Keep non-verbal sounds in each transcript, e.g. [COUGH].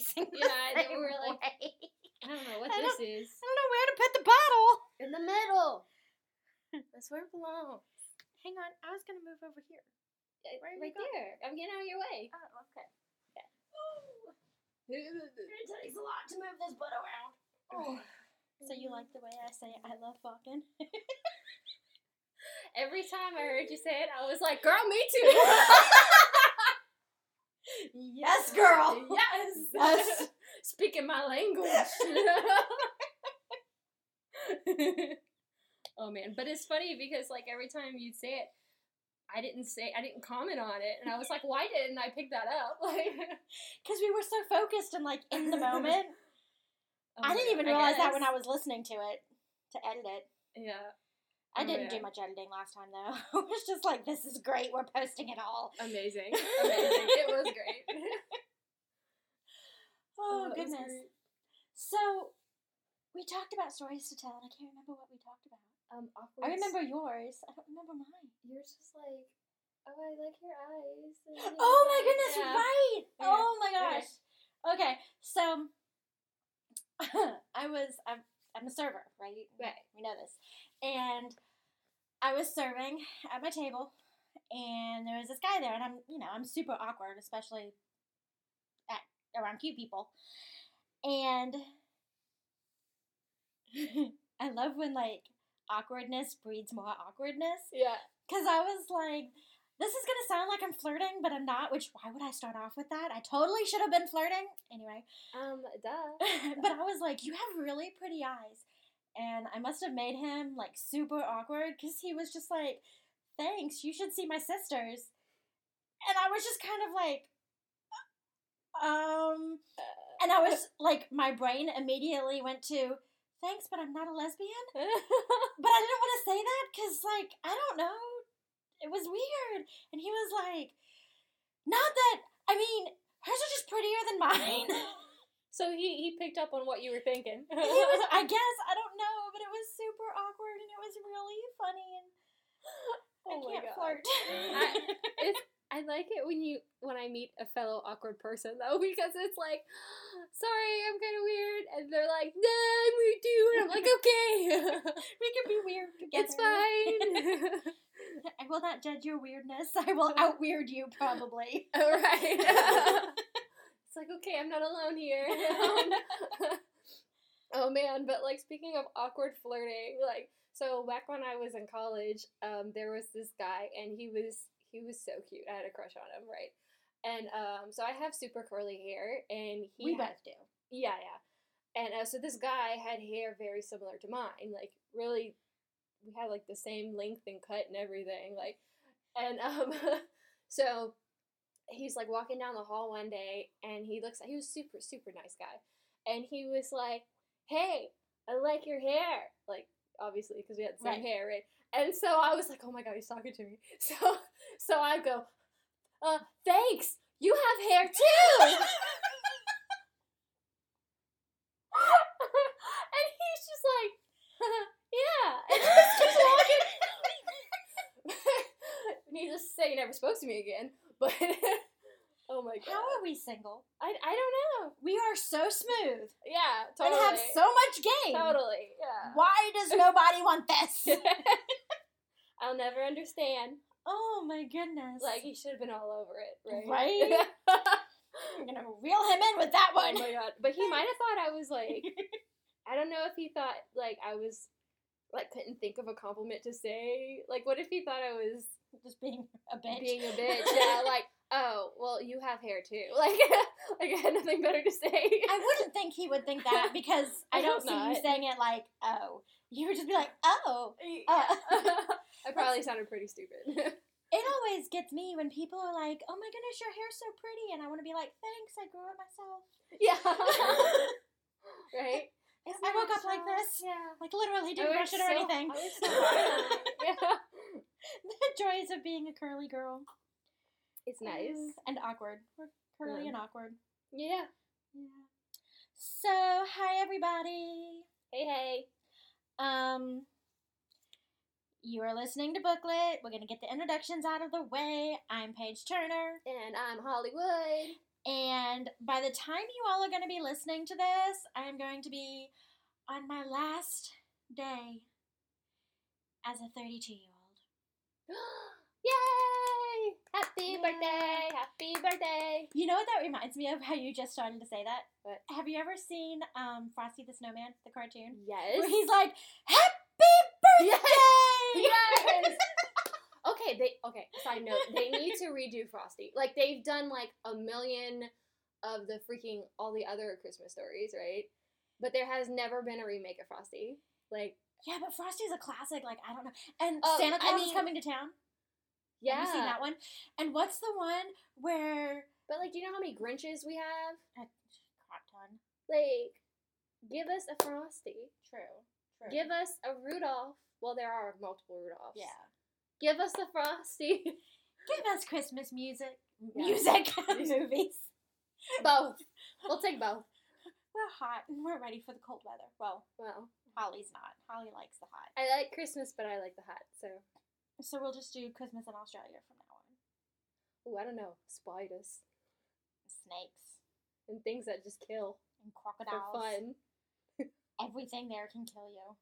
facing. the [LAUGHS] Yeah, same we're like- way. I don't know what I this is. I don't know where to put the bottle. In the middle. [LAUGHS] That's where it belongs. Hang on, I was gonna move over here. Right there. I'm getting out of your way. Oh, okay. [GASPS] It takes a lot to move this butt around. Oh. [SIGHS] So you mm-hmm. like the way I say I love fucking? [LAUGHS] Every time I heard you say it, I was like, girl, me too. Yes, girl. yes. [LAUGHS] Yes. Speaking my language. [LAUGHS] oh man, but it's funny because like every time you'd say it, I didn't say I didn't comment on it, and I was like, why didn't I pick that up? [LAUGHS] Like, Because we were so focused and like in the oh, moment. oh I didn't even realize that when. I was listening to it to edit it. yeah I Oh, didn't yeah. do much editing last time though. [LAUGHS] it was just like, this is great. We're posting it all. amazing [LAUGHS] amazing it was great. [LAUGHS] Oh, was goodness. great. So we talked about stories to tell, and I can't remember what we talked about. Um, awkward. I remember yours. I don't remember mine. yours was like, oh, I like your eyes. [GASPS] Oh my goodness, yeah. right. Yeah. Oh my gosh. Okay, so I was I'm, I'm a server, right? Right. We know this. And I was serving at my table and there was this guy there and I'm, you know, I'm super awkward, especially at around cute people. And [LAUGHS] I love when like awkwardness breeds more awkwardness. Yeah. Cause I was like, this is gonna sound like I'm flirting, but I'm not. Which why would I start off with that? I totally should have been flirting. Anyway, Um, duh. [LAUGHS] but I was like, you have really pretty eyes, and I must have made him like super awkward because he was just like, thanks. You should see my sisters, and I was just kind of like, um, and I was like, my brain immediately went to. Thanks, but I'm not a lesbian. [LAUGHS] But I didn't want to say that because, like, I don't know. It was weird. And he was like, not that, I mean, hers are just prettier than mine. [LAUGHS] so he he picked up on what you were thinking. he was, I [LAUGHS] guess, I don't know, but it was super awkward and it was really funny. And [GASPS] oh I Oh can't God. flirt. I- [LAUGHS] I like it when you when I meet a fellow awkward person though [LAUGHS] because it's like, [GASPS] sorry, I'm kind of weird, and they're like, no, I'm weird too, and I'm like, okay, we can be weird together. it's fine. I will not judge your weirdness. I will out weird you, probably. All right. It's like okay, I'm not alone here. [LAUGHS] [LAUGHS] oh man, but like speaking of awkward flirting, like so back when I was in college, um, there was this guy and he was he was so cute. I had a crush on him, right? And um, so I have super curly hair, and he we had- both do. yeah, yeah. And uh, so this guy had hair very similar to mine, like really, we had like the same length and cut and everything, like, and um, [LAUGHS] so he's like walking down the hall one day, and he looks, he was super super nice guy, and he was like, "Hey, I like your hair," like obviously because we had the same Right. hair, right? And so I was like, "Oh my god, he's talking to me." [LAUGHS] So so I go, "Uh, thanks, you have hair too." [LAUGHS] and he's just like, [LAUGHS] yeah. And he just keeps walking. Needless to say, he never spoke to me again. But [LAUGHS] oh my god, How are we single? I, I don't know. We are so smooth Yeah, totally. and have so much game. totally, yeah. Why does nobody want this? [LAUGHS] I'll never understand. oh my goodness. Like he should have been all over it, right? Right? [LAUGHS] I'm gonna reel him in with that oh one. my god! But he might have thought I was like, I don't know if he thought like I was like couldn't think of a compliment to say. Like, what if he thought I was [LAUGHS] Just being a bitch. being a bitch? [LAUGHS] Yeah, like, oh, well, you have hair too. [LAUGHS] Like, like I had nothing better to say. I wouldn't think he would think that because I, I don't see you saying it like, oh. You would just be like, oh. Uh, I probably sounded pretty stupid. it always gets me when people are like, oh my goodness, your hair's so pretty. And I want to be like, thanks, I grew it myself. yeah. right. Isn't I woke up like this. Yeah. Like literally didn't brush it or so- anything. [LAUGHS] So hard on it. Yeah. the joys of being a curly girl. It's nice. And awkward. We're curly Yeah. and awkward. Yeah. Yeah. So, hi everybody. Hey, hey. Um, you are listening to Booklet. We're gonna get the introductions out of the way. I'm Paige Turner, And I'm Hollywood. And by the time you all are going to be listening to this, I am going to be on my last day as a 32 year old. [GASPS] Yay! Happy Yeah. birthday! Happy birthday! You know what that reminds me of? How you just started to say that? What? Have you ever seen um, Frosty the Snowman, the cartoon? Yes. Where he's like, Happy [LAUGHS] birthday! yes. Okay, they okay. Side note: they need to redo Frosty. Like they've done like a million of the freaking all the other Christmas stories, right? But there has never been a remake of Frosty. Like, Yeah, but Frosty's a classic. Like, I don't know. And Oh, Santa I Claus is coming to town. yeah. Have you seen that one? And what's the one where. But like, do you know how many Grinches we have? A crap ton. Like, give us a Frosty. True. True. Give us a Rudolph. Well, there are multiple Rudolphs. Yeah. Give us the Frosty. Give us Christmas music. Yeah. [LAUGHS] Music. movies. both. We'll take both. We're hot and we're ready for the cold weather. Well, Well, Holly's not. Holly likes the hot. I like Christmas, but I like the hot. So, So we'll just do Christmas in Australia from now on. ooh, I don't know, spiders Snakes and things that just kill and for crocodiles. fun. [LAUGHS] Everything there can kill you.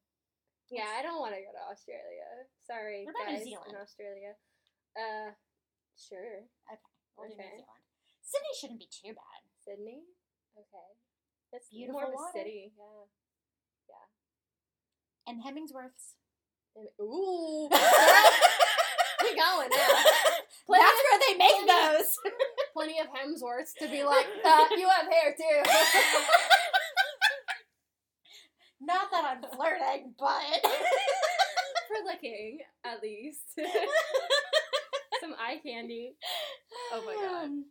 Yeah, I don't want to go to Australia. Sorry, What about New guys Zealand? in Australia. Uh, sure. We'll do New Okay. Zealand. Sydney shouldn't be too bad. Sydney. Okay, that's Beautiful more of a city. Yeah. Yeah. And Hemingsworth's. And, ooh, [LAUGHS] we going now. That's where they make plenty- those. Plenty of Hemsworths to be like, uh, you have hair too. [LAUGHS] Not that I'm flirting, but [LAUGHS] For licking, at least. [LAUGHS] Some eye candy. Oh my God. Um,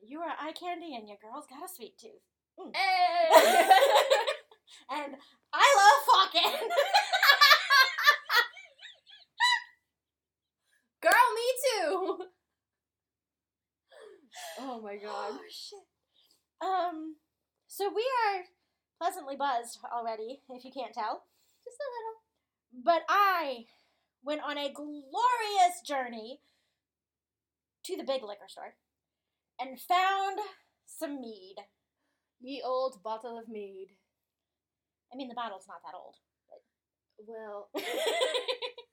You are eye candy, and your girl's got a sweet tooth. Hey! [LAUGHS] And I love fucking. Girl, me too. Oh my god. Oh shit. Um. So we are pleasantly buzzed already, if you can't tell. Just a little. But I went on a glorious journey to the big liquor store and found some mead. Ye old bottle of mead. I mean, the bottle's not that old. Well, [LAUGHS]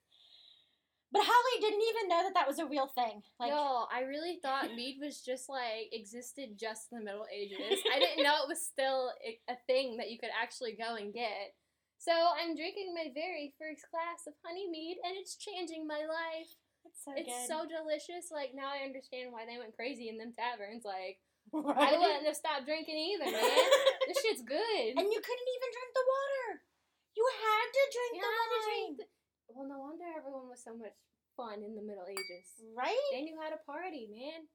but Holly didn't even know that that was a real thing. Like, yo, I really thought [LAUGHS] mead was just like existed just in the Middle Ages. I didn't know it was still a- thing that you could actually go and get. So I'm drinking my very first glass of honey mead, and it's changing my life. it's so It's good. so delicious. Like now I understand why they went crazy in them taverns. Like Right? I wouldn't have stopped drinking either, man. [LAUGHS] this shit's good. And you couldn't even drink the water. You had to drink You the wine. Well, no wonder everyone was so much fun in the Middle Ages. Right? They knew how to party, man.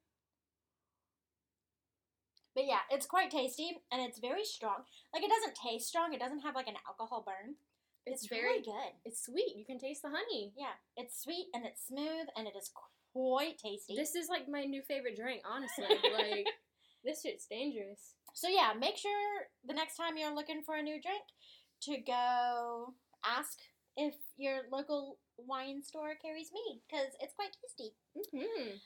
But yeah, it's quite tasty and it's very strong. Like it doesn't taste strong. It doesn't have like an alcohol burn. It's, It's, very really good. It's sweet. You can taste the honey. Yeah, it's sweet and it's smooth and it is quite tasty. This is like my new favorite drink, honestly. like [LAUGHS] this shit's dangerous. so yeah, make sure the next time you're looking for a new drink to go ask if your local wine store carries mead because it's quite tasty. Mm-hmm.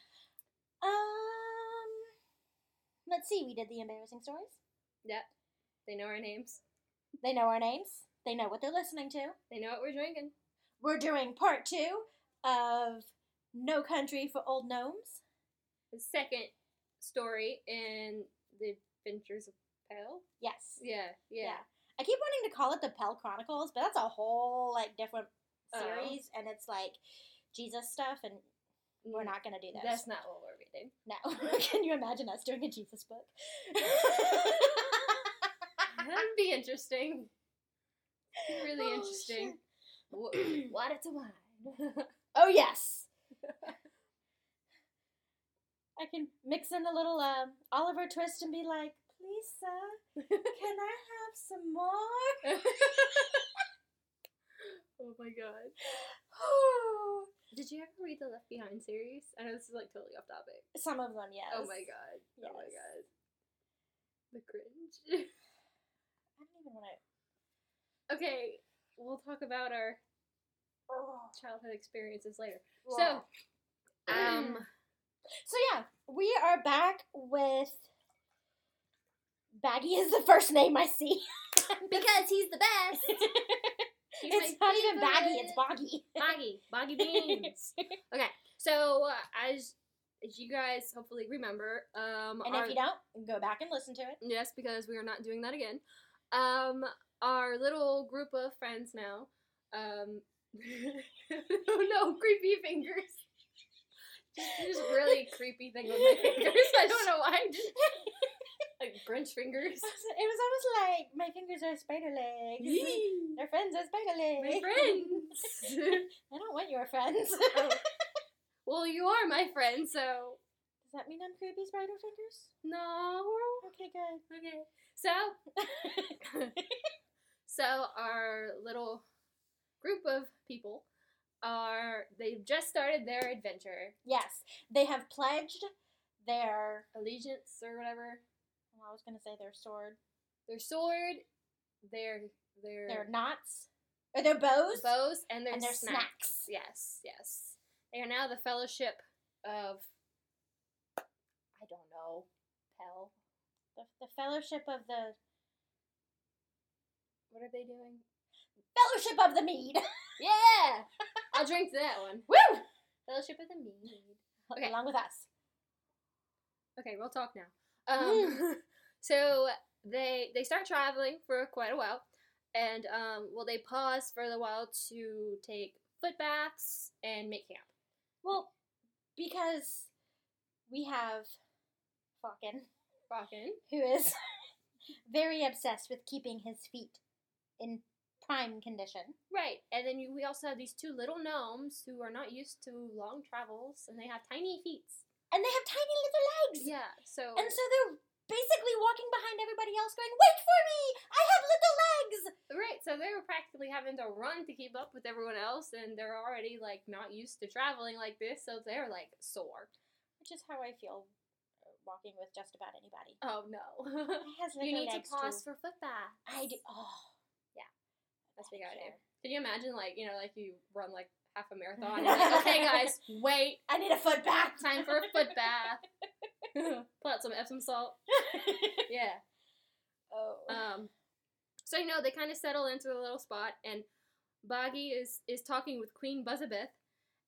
Um, let's see. We did the embarrassing stories. Yep. They know our names. They know our names. They know what they're listening to. They know what we're drinking. We're doing part two of No Country for Old Gnomes. The second story in the Adventures of Pell. Yes. Yeah, yeah. Yeah. I keep wanting to call it the Pell Chronicles, but that's a whole like different Oh. series, and it's like Jesus stuff, and we're not gonna do that. That's not what we're reading. no. [LAUGHS] Can you imagine us doing a Jesus book? That'd be interesting. Really Oh, interesting. shit. Wa- Water to wine. [LAUGHS] Oh yes. [LAUGHS] I can mix in a little uh, Oliver twist and be like, "Please, [LAUGHS] sir, can I have some more?" [LAUGHS] oh my god. [SIGHS] Did you ever read the Left Behind series? I know this is like totally off topic. Some of them, yes. Oh my god. Oh my god. The cringe. [LAUGHS] I don't even want to. okay, we'll talk about our Oh. childhood experiences later. Wow. So, um, [CLEARS THROAT] So yeah, we are back with Baggy is the first name I see. [LAUGHS] because he's the best. [LAUGHS] He's it's not even Baggy, it's. Boggy. Boggy, Boggy [LAUGHS] Beans. Okay, so uh, as as you guys hopefully remember, um, And our, if you don't, go back and listen to it. yes, because we are not doing that again. Um, our little group of friends now. Um, oh no, creepy fingers. Just, just really creepy thing with my fingers. I don't know why. [LAUGHS] Like Grinch fingers. [LAUGHS] It was almost like my fingers are spider legs. Yee. [LAUGHS] Their friends are spider legs. My friends. I don't want your friends. Oh. well, you are my friend, so Does that mean I'm creepy spider fingers? no. Okay, good. Okay. So, so our little group of people are they've just started their adventure, yes, they have pledged their. allegiance or whatever, I was gonna say their sword, their sword, their their their knots, or their bows, bows, and their and their snacks. snacks. Yes, yes. They are now the Fellowship of I don't know, Pell. The, the fellowship of the What are they doing? fellowship of the mead. [LAUGHS] Yeah, I'll drink to that one. [LAUGHS] Woo! Fellowship of the Mead. Okay. Along with us. Okay, we'll talk now. Um, [LAUGHS] so they they start traveling for quite a while, and um, well, they pause for a while to take foot baths and make camp. Well, because we have Falcon, Rockin'. [LAUGHS] who is very obsessed with keeping his feet in prime condition. Right, and then you, we also have these two little gnomes who are not used to long travels, and they have tiny feet. And they have tiny little legs. Yeah, so And so they're basically walking behind everybody else going, Wait for me! I have little legs! right, so they were practically having to run to keep up with everyone else, and they're already like not used to traveling like this, so they're like sore. Which is how I feel uh, walking with just about anybody. Oh no. [LAUGHS] Has you need to pause too. for foot bath. I do. Oh. That's a big Thank idea. you. Can you imagine, like, you know, like you run like half a marathon? [LAUGHS] And like, okay, guys, wait, I need a foot bath. time for a foot bath. [LAUGHS] [LAUGHS] Pull out some Epsom salt. [LAUGHS] Yeah. oh. Um. So you know they kind of settle into a little spot, and Boggy is is talking with Queen Buzzabeth,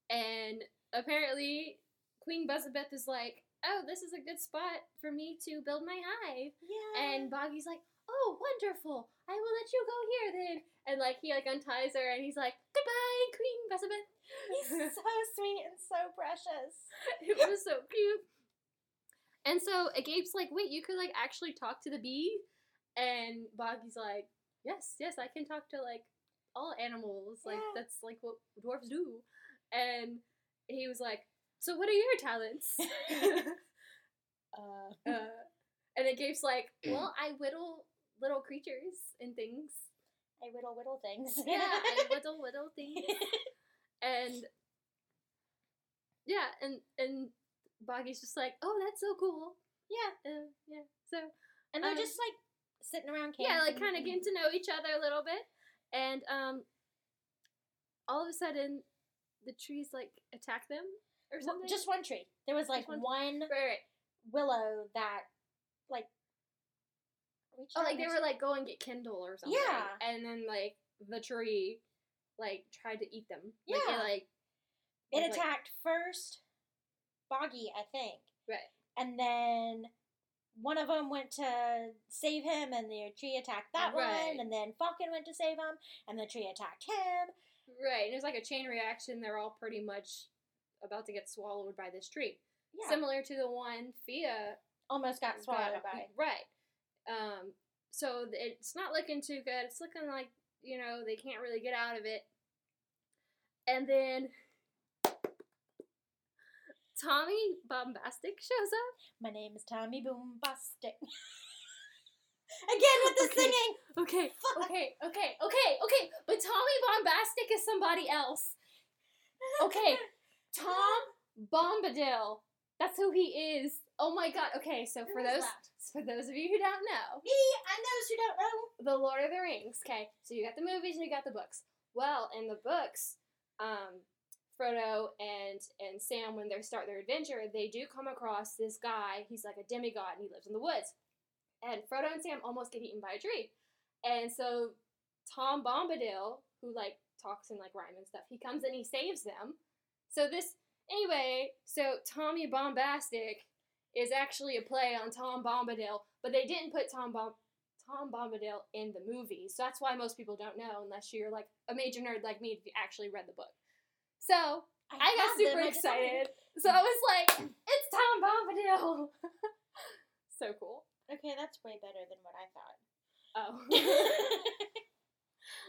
and apparently Queen Buzzabeth is like, "Oh, this is a good spot for me to build my hive." yeah. And Boggy's like, "Oh, wonderful! I will let you go here then." And like he like unties her, and he's like, "Goodbye, Queen Elizabeth." He's so [LAUGHS] sweet and so precious. it was so cute. And so Agape's like, "Wait, you could like actually talk to the bee?" And Boggy's like, "Yes, yes, I can talk to like all animals. Like Yeah. that's like what dwarves do." And he was like, "So what are your talents?" [LAUGHS] [LAUGHS] Uh, uh, and Agape's like, [CLEARS THROAT] "Well, I whittle little creatures and things." I whittle whittle things. yeah, I [LAUGHS] whittle whittle things. And yeah, and and Boggy's just like, oh, that's so cool. yeah. Uh, yeah. So And they're Um, just like sitting around camping. yeah, like kind of getting to know each other a little bit, and um, all of a sudden, the trees like attack them or Well, something. Just one tree. There was like one- one right, right. willow that like Oh, like they were like going get kindle or something. Yeah. and then like the tree, like tried to eat them. Like, Yeah. it, like It was, like- attacked first Boggy, I think. right. And then one of them went to save him, and the tree attacked that Right. one. And then Falcon went to save him, and the tree attacked him. Right, and it was like a chain reaction. They're all pretty much about to get swallowed by this tree, Yeah, similar to the one Fia almost got swallowed got- by. Right. Um. So it's not looking too good. It's looking like you know they can't really get out of it. And then Tommy Bombastic shows up. My name is Tommy Bombastic. [LAUGHS] Again with the Okay. singing. Okay, okay, okay, okay, okay. But Tommy Bombastic is somebody else. Okay, [LAUGHS] Tom Bombadil. That's who he is. Oh my god. Okay, so for those that? for those of you who don't know, Me and those who don't know. The Lord of the Rings. Okay, so you got the movies and you got the books. Well, in the books, um, Frodo and and Sam, when they start their adventure, they do come across this guy. He's like a demigod and he lives in the woods. and Frodo and Sam almost get eaten by a tree. And so Tom Bombadil, who like talks in like rhyme and stuff, he comes and he saves them. So this anyway, so Tommy Bombastic is actually a play on Tom Bombadil, but they didn't put Tom Bomb Tom Bombadil in the movie. So that's why most people don't know unless you're like a major nerd like me if you actually read the book. So I got have them, super I excited. So I was like, it's Tom Bombadil. [LAUGHS] so cool. Okay, that's way better than what I thought. Oh. [LAUGHS] [LAUGHS]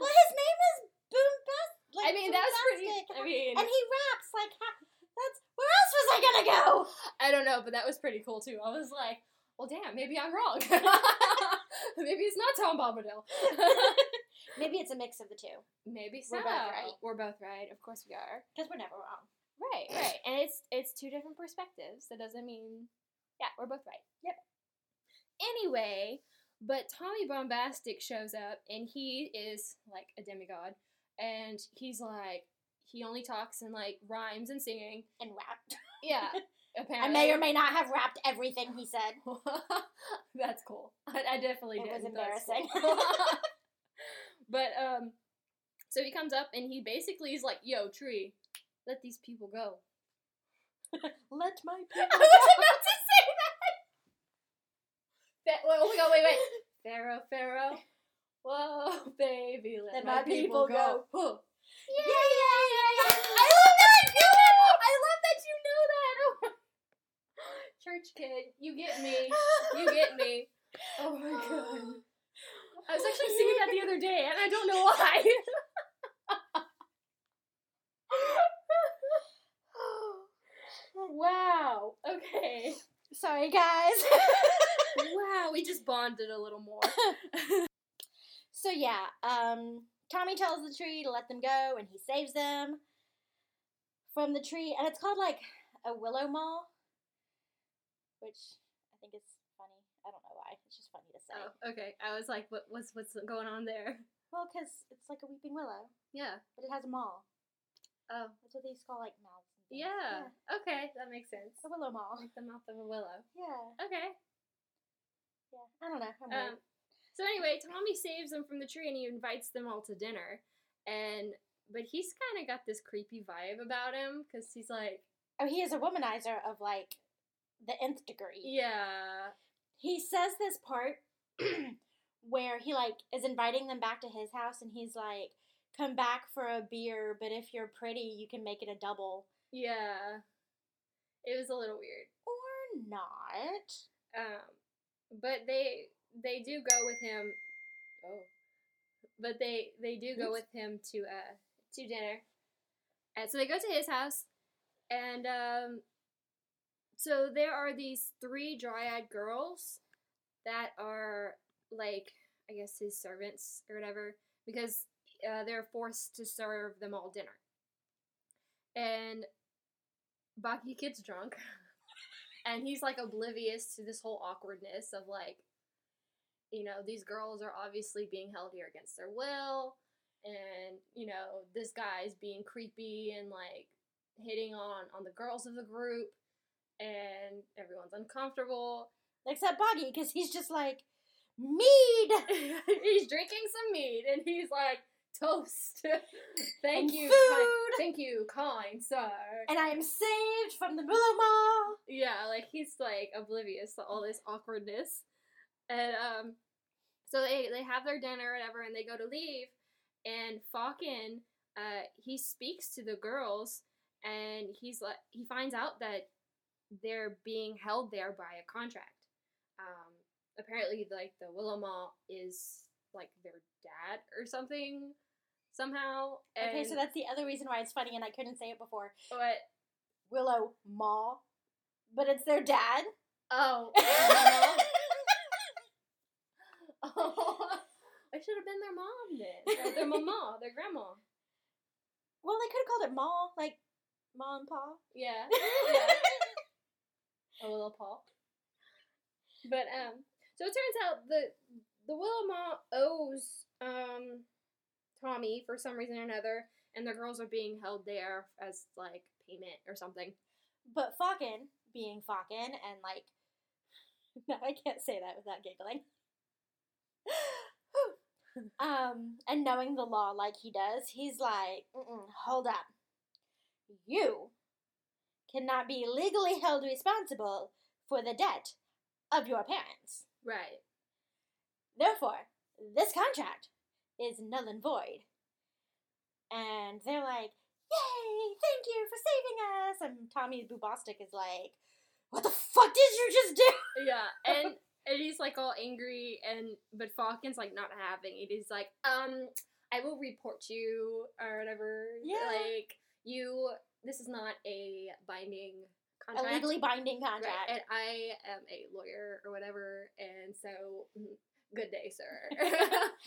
well, his name is Boombast. Like, I mean, that's pretty. I mean, and he raps like ha- that's. Where else was I gonna go? I don't know, but that was pretty cool too. I was like, well, damn, maybe I'm wrong. maybe it's not Tom Bombadil. Maybe it's a mix of the two maybe so. We're both right. We're both right. Of course we are. because we're never wrong. Right, right. And it's it's two different perspectives. That doesn't mean yeah, we're both right. Yep. Anyway, but Tommy Bombastic shows up and he is like a demigod and he's like he only talks in like rhymes and singing. And rapped. Yeah. Apparently. [LAUGHS] I may or may not have rapped everything he said. [LAUGHS] That's cool. I, I definitely It was embarrassing. [LAUGHS] but um, so he comes up and he basically is like, "Yo, tree, let these people go." [LAUGHS] Let my [LAUGHS] people. I was about to say that. Fa- wait, oh my god, wait, wait. [LAUGHS] Pharaoh, Pharaoh. Whoa, baby, let, Let my, my people, people go. Huh. Yeah, yeah, yeah, yeah. I love that. I love that you know that. Church kid, you get me. You get me. Oh my god. I was actually singing that the other day, and I don't know why. [LAUGHS] wow. Okay. Sorry, guys. Wow, we just bonded a little more. [LAUGHS] so yeah, um, Tommy tells the tree to let them go, and he saves them from the tree, and it's called like a willow maw, which I think is funny. I don't know why. It's just funny to say. Oh, okay. I was like, what, what's what's going on there? Well, because it's like a weeping willow, Yeah. but it has a maw. Oh. That's what they used to call like mouths. and things. Yeah. Okay, that makes sense. a willow maw. Like the mouth of a willow. Yeah, Okay. yeah. I don't know. Um, so anyway, Tommy saves them from the tree and he invites them all to dinner. And but he's kind of got this creepy vibe about him because he's like, Oh, he is a womanizer of like the nth degree. yeah, he says this part [CLEARS THROAT] where he like is inviting them back to his house and he's like come back for a beer but if you're pretty you can make it a double yeah. It was a little weird. or not Um, but they they do go with him. Oh, but they they do go Oops. with him to uh to dinner. And so they go to his house, and um, so there are these three dryad girls that are like I guess his servants or whatever because uh, they're forced to serve them all dinner. And Boggy gets drunk. [LAUGHS] and he's like oblivious to this whole awkwardness of like you know these girls are obviously being held here against their will and you know this guy's being creepy and like hitting on on the girls of the group and everyone's uncomfortable. Except boggy because he's just like [LAUGHS] mead! He's drinking some mead and he's like toast. [LAUGHS] Thank And you food. kind, thank you kind sir. And i am saved from the maw Yeah, like he's like oblivious to all this awkwardness. And um so they they have their dinner or whatever and they go to leave. And Falcon uh he speaks to the girls and he's like he finds out that they're being held there by a contract. Um apparently like the Willowmaw is like their dad or something somehow. okay so that's the other reason why it's funny and i couldn't say it before what willow maw but it's their dad oh [LAUGHS] [LAUGHS] Oh, I should have been their mom then. Or their mama, their grandma. well they could have called it maw like ma and pa Yeah. [LAUGHS] yeah. A little paw. But um so it turns out the the Willowmaw owes um Tommy for some reason or another and the girls are being held there as like payment or something. But Falcon, being Falcon and like no, [LAUGHS] I can't say that without giggling. [LAUGHS] um, and knowing the law like he does, he's like, hold up. You cannot be legally held responsible for the debt of your parents. Right. Therefore, this contract is null and void. And they're like, Yay, thank you for saving us. And Tommy Bombastic is like, What the fuck did you just do? [LAUGHS] Yeah, and and he's like all angry, and but Falcon's like not having it. He's like, um, I will report you or whatever. Yeah. Like you, this is not a binding A contract. legally binding Right, contract. and I am a lawyer or whatever, and so mm, good day, sir.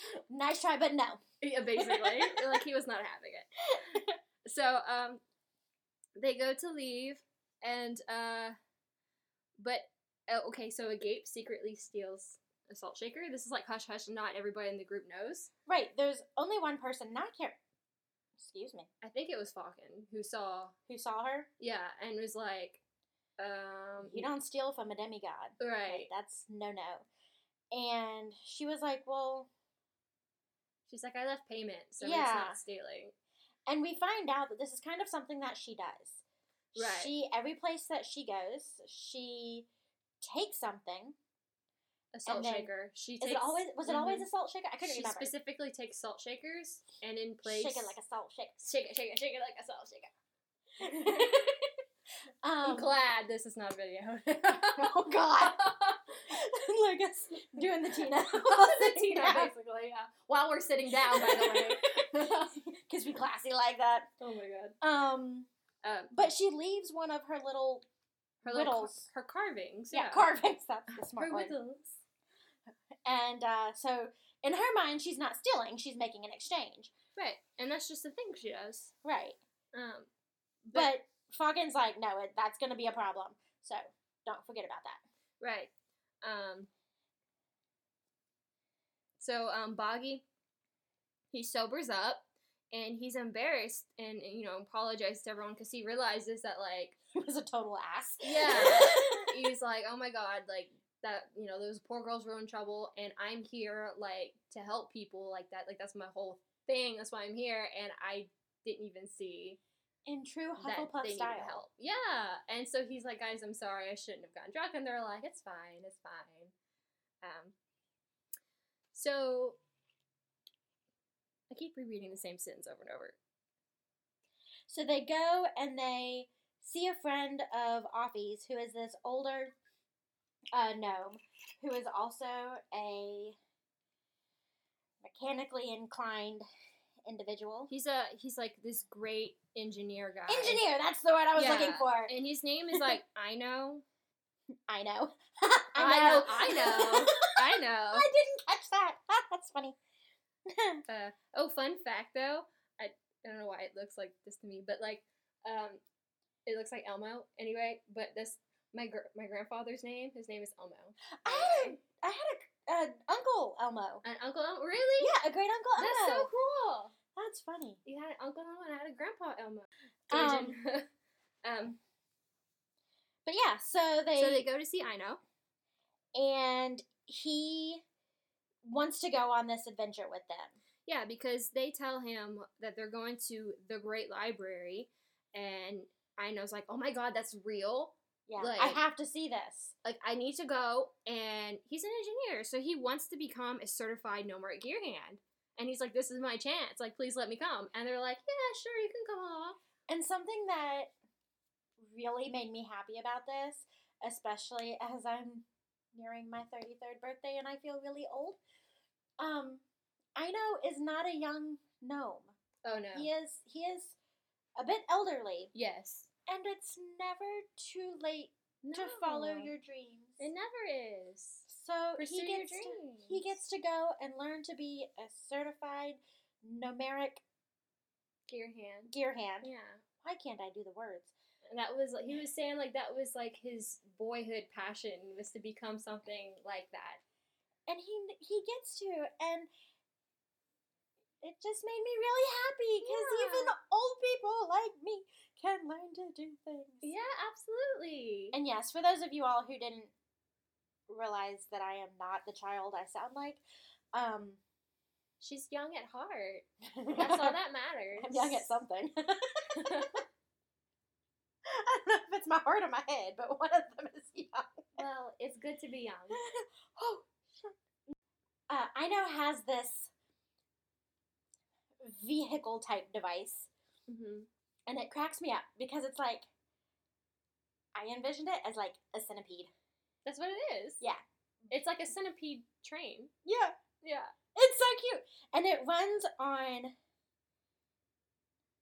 [LAUGHS] nice try, but no. yeah, basically, [LAUGHS] like he was not having it. So um, they go to leave, and uh, but uh, okay, so Agape secretly steals a salt shaker. This is like hush hush, not everybody in the group knows. Right, there's only one person, not care. Excuse me. I think it was Falcon who saw, Who saw her? yeah, and was like, um, You don't steal from a demigod. right. Like, that's no no. And she was like, Well, She's like, I left payment, so it's Yeah. not stealing. and we find out that this is kind of something that she does. Right. She every place that she goes, she takes something. A salt then- shaker. She takes. it always was it always a salt shaker? I couldn't She remember. She specifically takes salt shakers, and in place, Shake it like a salt shaker. shake it, shake it, shake it like a salt shaker. [LAUGHS] um, I'm glad this is not a video. [LAUGHS] oh God, [LAUGHS] like us doing the Tina. the Tina, basically, yeah. While we're sitting down, by the way. because we classy like that. oh my god. Um, Um, but she leaves one of her little her little Whittles. her carvings. yeah, Yeah, carvings. That's the smart Her word. whittles. And uh, so in her mind, she's not stealing; she's making an exchange. Right, and that's just the thing she does. Right. Um, But Falcon's like, no, it, that's going to be a problem. So don't forget about that. Right. Um. So um, Boggy, he sobers up and he's embarrassed and you know apologizes to everyone because he realizes that like [LAUGHS] He was a total ass. Yeah. [LAUGHS] he's like oh my god like that you know those poor girls were in trouble and I'm here like to help people like that like that's my whole thing that's why I'm here and I didn't even see in true Hufflepuff style. help. Yeah, and so he's like, guys, I'm sorry, I shouldn't have gotten drunk, and they're like, it's fine, it's fine. Um, so I keep rereading the same sentence over and over. So they go and they see a friend of Offi's who is this older uh, gnome who is also a mechanically inclined individual. He's a he's like this great engineer guy. Engineer, that's the word I was looking for. and his name is like [LAUGHS] [LAUGHS] I know, I know. I know, I know, I know. I didn't catch that. [LAUGHS] that's funny. Uh, oh, fun fact though, I, I don't know why it looks like this to me, but like, um, it looks like Elmo anyway. But this my gr- my grandfather's name, his name is Elmo. [GASPS] I had a, I had a uh, uncle Elmo. An Uncle Elmo, really? Yeah, a great uncle Elmo. That's so cool. That's funny. You had an Uncle Elmo and I had a Grandpa Elmo. Um, [LAUGHS] um, But yeah, so they so they go to see Ino. and he wants to go on this adventure with them. Yeah, because they tell him that they're going to the Great Library, and Ino's like, "Oh my God, that's real! Yeah, I have to see this. Like, I need to go." And he's an engineer, so he wants to become a certified Nomeric gear hand. And he's like, "This is my chance! Like, please let me come." And they're like, "Yeah, sure, you can come along." And something that really made me happy about this, especially as I'm nearing my 33rd birthday and I feel really old, um, Ino is not a young gnome. Oh no. He is he is a bit elderly, Yes. And it's never too late to follow your dreams. It never is. So Pursue he your gets to, he gets to go and learn to be a certified numeric Gear hand. gear hand. Yeah. Why can't I do the words? And that was he was saying like that was like his boyhood passion was to become something like that. And he he gets to, and it just made me really happy because even old people like me can learn to do things. Yeah, absolutely. And yes, for those of you all who didn't realize that I am not the child I sound like. Um, She's young at heart. That's all that [LAUGHS] matters. I'm young at something. [LAUGHS] I don't know if it's my heart or my head, but one of them is young. well, it's good to be young. [LAUGHS] oh. Uh, I know has this vehicle type device, hmm and it cracks me up because it's like I envisioned it as like a centipede. That's what it is. Yeah. It's like a centipede train. Yeah, Yeah. it's so cute, and it runs on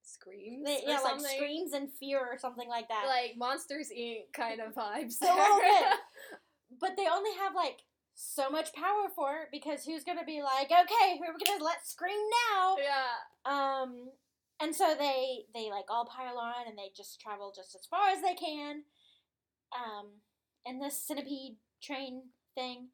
Screams. yeah, like screams and fear or something like that. Like Monsters Inc. kind of vibes. A little bit. [LAUGHS] but they only have like so much power for it because who's gonna be like, okay, we're gonna let scream now. yeah. Um, and so they they like all pile on and they just travel just as far as they can. Um, in this centipede train thing,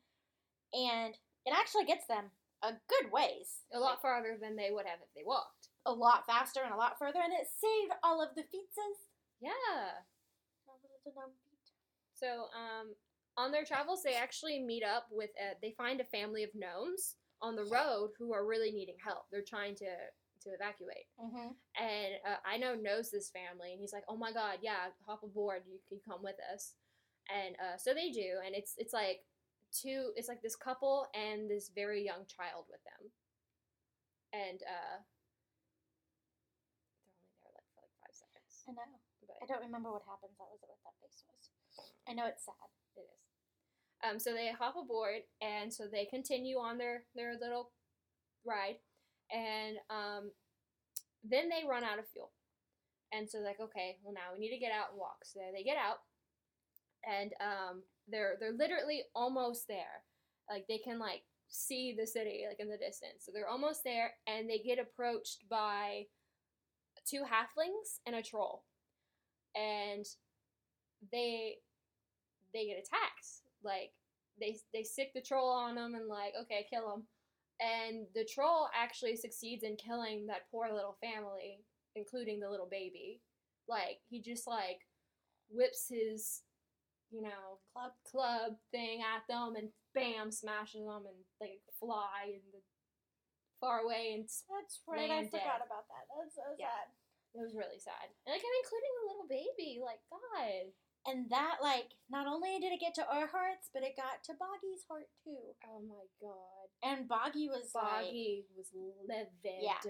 and it actually gets them a good ways, A lot farther than they would have if they walked. a lot faster and a lot further, and it saved all of the feetses. Yeah. All the little dumb feet. So, um, on their travels, they actually meet up with. A, they find a family of gnomes on the road who are really needing help. They're trying to to evacuate, Mm-hmm. and uh, Ino knows this family, and he's like, "Oh my god, yeah, hop aboard. You can come with us." And uh, so they do, and it's it's like two. It's like this couple and this very young child with them, and uh, they're only there like for like five seconds. I know. But I don't remember what happens. That was what that face was. I know it's sad. It is. Um, so they hop aboard, and so they continue on their their little ride, and um, then they run out of fuel, and so like, okay, well now we need to get out and walk. So they get out, and um, they're they're literally almost there. Like they can like see the city like in the distance. So they're almost there, and they get approached by two halflings and a troll, and they they get attacked. Like they they sick the troll on them and like okay kill them, and the troll actually succeeds in killing that poor little family, including the little baby. Like he just like whips his you know club club thing at them and bam smashes them and they fly and the far away and That's right. I forgot dead. about that. That's so Yeah. sad. it was really sad. And like I'm including the little baby. Like God. And that, like, not only did it get to our hearts, but it got to Boggy's heart too. Oh my God. And Boggy was like, Boggy was livid. Yeah.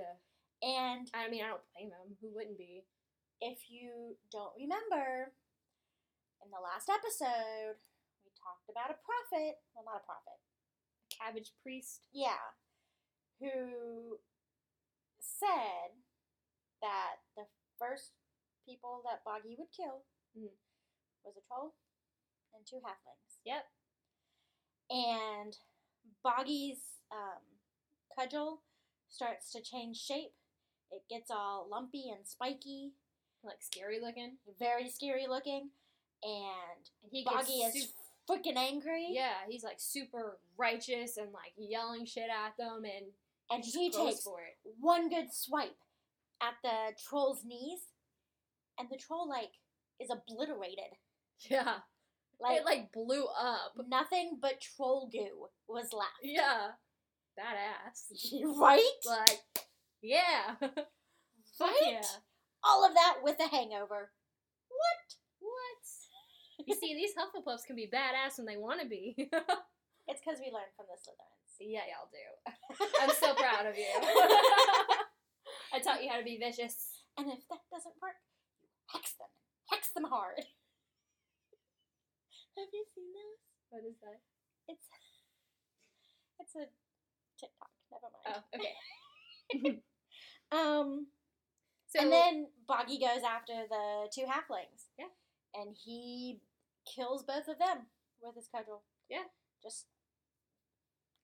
and I mean, I don't blame him. Who wouldn't be? if you don't remember, in the last episode, we talked about a prophet. Well, not a prophet. A cabbage priest. Yeah. Who said that the first people that Boggy would kill Mhm. was a troll and two halflings. Yep. And Boggy's um, cudgel starts to change shape. It gets all lumpy and spiky, Like scary looking. very scary looking, and And he Boggy gets is freaking angry. yeah, he's like super righteous and like yelling shit at them and and just he goes takes for it. one good swipe at the troll's knees, and the troll like is obliterated. Yeah. Like, it like blew up. nothing but troll goo was left. Yeah. Badass. [LAUGHS] right? Like, yeah. [LAUGHS] Right? yeah. All of that with a hangover. What? What? You see, these Hufflepuffs can be badass when they want to be. [LAUGHS] It's because we learned from the Slytherins. yeah, y'all do. I'm so proud of you. I taught you how to be vicious. And if that doesn't work, hex them. Hex them hard. Have you seen this? What is that? It's [LAUGHS] it's a TikTok. Never mind. Oh, okay. [LAUGHS] [LAUGHS] Um, So and then Boggy goes after the two halflings. Yeah. And he kills both of them with his cudgel. Yeah. Just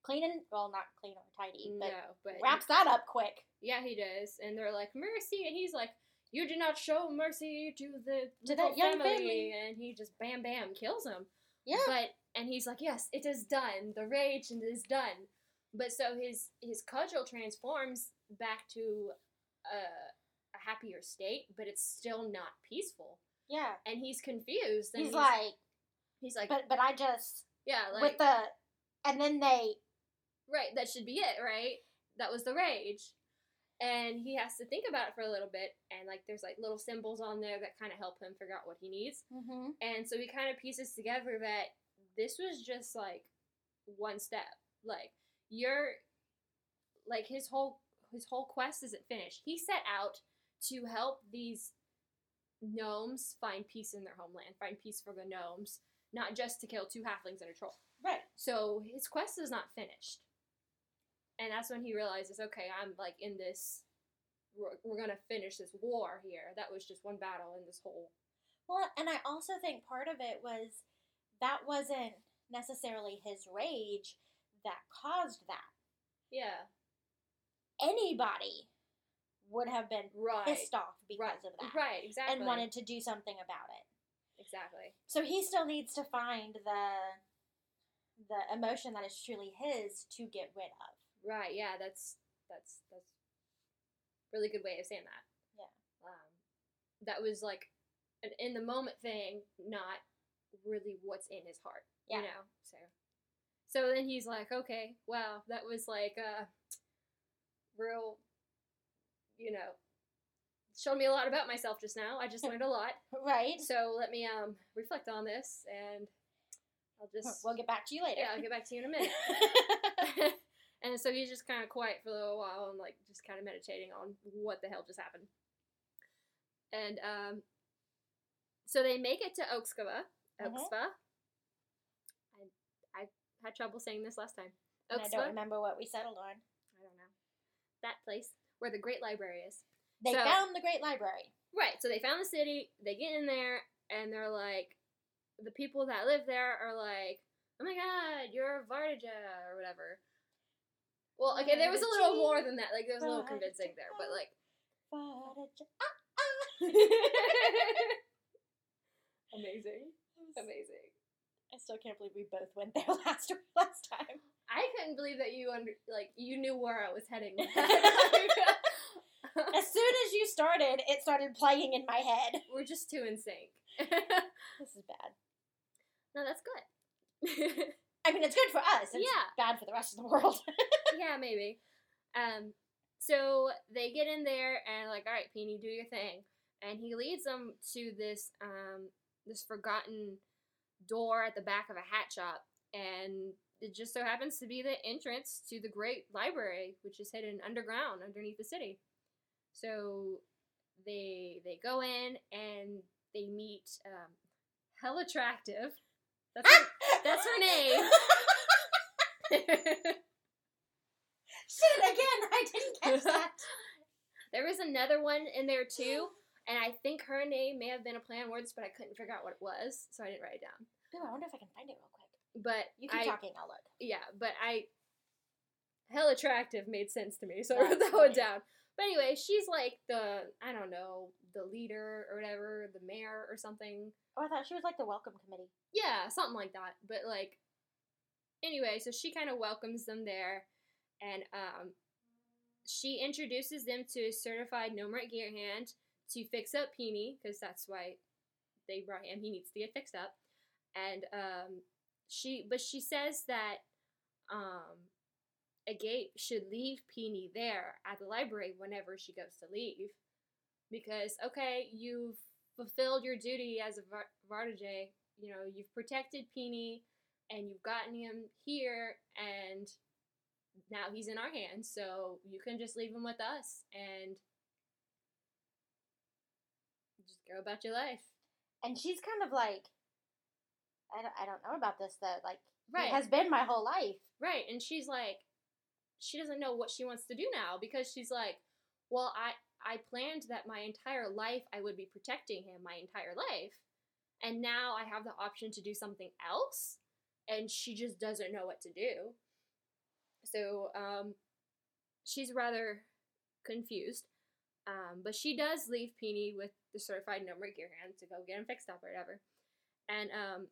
clean and well, not clean or tidy, but no, but wraps that up quick. yeah, he does, and they're like mercy, and he's like, "You do not show mercy to the To that young family. family. and he just bam bam kills him. Yeah. But and he's like, "Yes, it is done. The rage is done." But so his his cudgel transforms back to a, a happier state, but it's still not peaceful, yeah. and he's confused. And He's, like, he's like, but but I just Yeah, like with the, and then they right. That should be it, right? That was the rage, and he has to think about it for a little bit. And like, there's like little symbols on there that kind of help him figure out what he needs. mm-hmm. And so he kind of pieces together that this was just like one step. Like you're like his whole his whole quest isn't finished. He set out to help these gnomes find peace in their homeland, find peace for the gnomes, not just to kill two halflings and a troll. right. So his quest is not finished. And that's when he realizes, okay, I'm like in this we're, we're gonna finish this war here. That was just one battle in this whole Well, and I also think part of it was that wasn't necessarily his rage that caused that. Yeah. Anybody would have been Right. pissed off because right. of that Right, exactly. and wanted to do something about it. Exactly. So he still needs to find the the emotion that is truly his to get rid of. Right. Yeah. That's that's that's really good way of saying that. Yeah. Um, that was like an in the moment thing, not really what's in his heart. Yeah. You know. So. So then he's like, okay, wow, that was like uh, real. You know, showed me a lot about myself just now. I just [LAUGHS] learned a lot. Right? So let me um reflect on this, and I'll just We'll get back to you later. yeah, I'll get back to you in a [LAUGHS] minute. [LAUGHS] and so he's just kind of quiet for a little while and like just kind of meditating on what the hell just happened. And um, so they make it to Oakskava. Mhm. I I had trouble saying this last time. and I don't remember what we settled on. I don't know. That place where the Great Library is. They So- found the Great Library. Right. So they found the city. They get in there, and they're like, the people that live there are like, "Oh my God, you're Vardija or whatever." Well, okay, there was a little more than that. Like there was a little convincing there, but like, uh, uh. [LAUGHS] amazing, amazing. I still can't believe we both went there [LAUGHS] last last time. I couldn't believe that you under like you knew where I was heading. [LAUGHS] As soon as you started, it started playing in my head. We're just too in sync. This is bad. no, that's good. I mean, it's good for us. It's Yeah. bad for the rest of the world. [LAUGHS] yeah, maybe. Um, so they get in there and like, all right, Peony, do your thing, and he leads them to this um this forgotten door at the back of a hat shop, and it just so happens to be the entrance to the great library, which is hidden underground underneath the city. So they they go in and they meet um, Hell Attractive. That's [LAUGHS] her, that's her name. [LAUGHS] Shit, again, I didn't catch [LAUGHS] that. there was another one in there too, [GASPS] and I think her name may have been a play on words, but I couldn't figure out what it was, so I didn't write it down. Ooh, I wonder if I can find it real quick. But You keep I, talking, I'll look. yeah, but I, hell attractive made sense to me, so I wrote that one down. But anyway, she's like the I don't know the leader or whatever, the mayor or something. Oh, I thought she was like the welcome committee. Yeah, something like that. But like, anyway, so she kind of welcomes them there, and um, she introduces them to a certified Gnomeric gear hand to fix up Peony because that's why they brought him. He needs to get fixed up, and um, she but she says that um, Agate should leave Peony there at the library whenever she goes to leave, because okay, you've fulfilled your duty as a Var- Vardaje. You know, you've protected Peony, and you've gotten him here, and now he's in our hands. So you can just leave him with us and just go about your life. And she's kind of like, I don't, I don't know about this though. Like, Right. it has been my whole life. Right, and she's like, she doesn't know what she wants to do now because she's like, well, I I planned that my entire life I would be protecting him my entire life, and now I have the option to do something else, and she just doesn't know what to do. So, um, she's rather confused, um, but she does leave Peony with the certified Gnomeric gear hand to go get him fixed up or whatever, and um,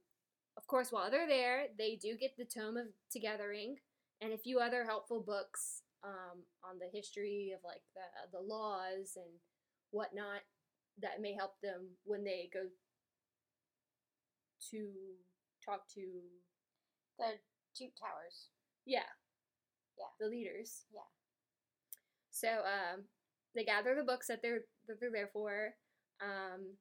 of course, while they're there, they do get the Tome of Togethering and a few other helpful books um, on the history of like the the laws and whatnot that may help them when they go to talk to The Two Towers. Yeah. Yeah. The leaders. Yeah. So um, they gather the books that they're that they're there for. Um,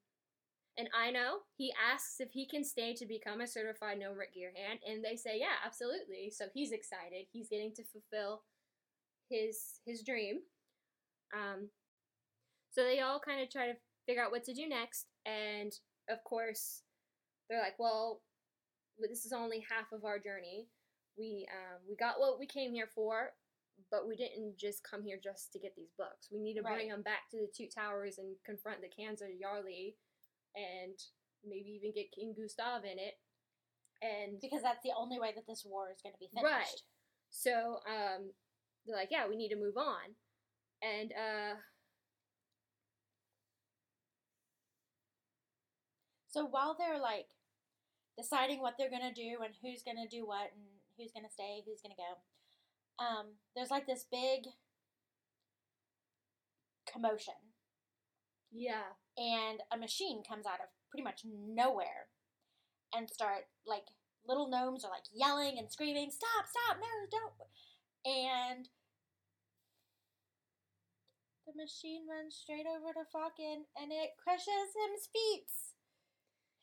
and I know he asks if he can stay to become a certified Gnomeric gear hand, and they say, yeah, absolutely. So he's excited. He's getting to fulfill his his dream. Um, so they all kind of try to figure out what to do next, and of course, they're like, well, this is only half of our journey. We um, we got what we came here for, but we didn't just come here just to get these books. We need to bring them back to the two Towers and confront the Kanza Yarly, and maybe even get King Gustav in it. And Because that's the only way that this war is going to be finished. Right. so um, they're like, yeah, we need to move on, and uh, So while they're like deciding what they're gonna do and who's gonna do what and who's gonna stay, who's gonna go, um, there's like this big commotion, yeah, and a machine comes out of pretty much nowhere and start like little gnomes are like yelling and screaming, "Stop! Stop! No! Don't!" And the machine runs straight over to Falcon and it crushes him's feet,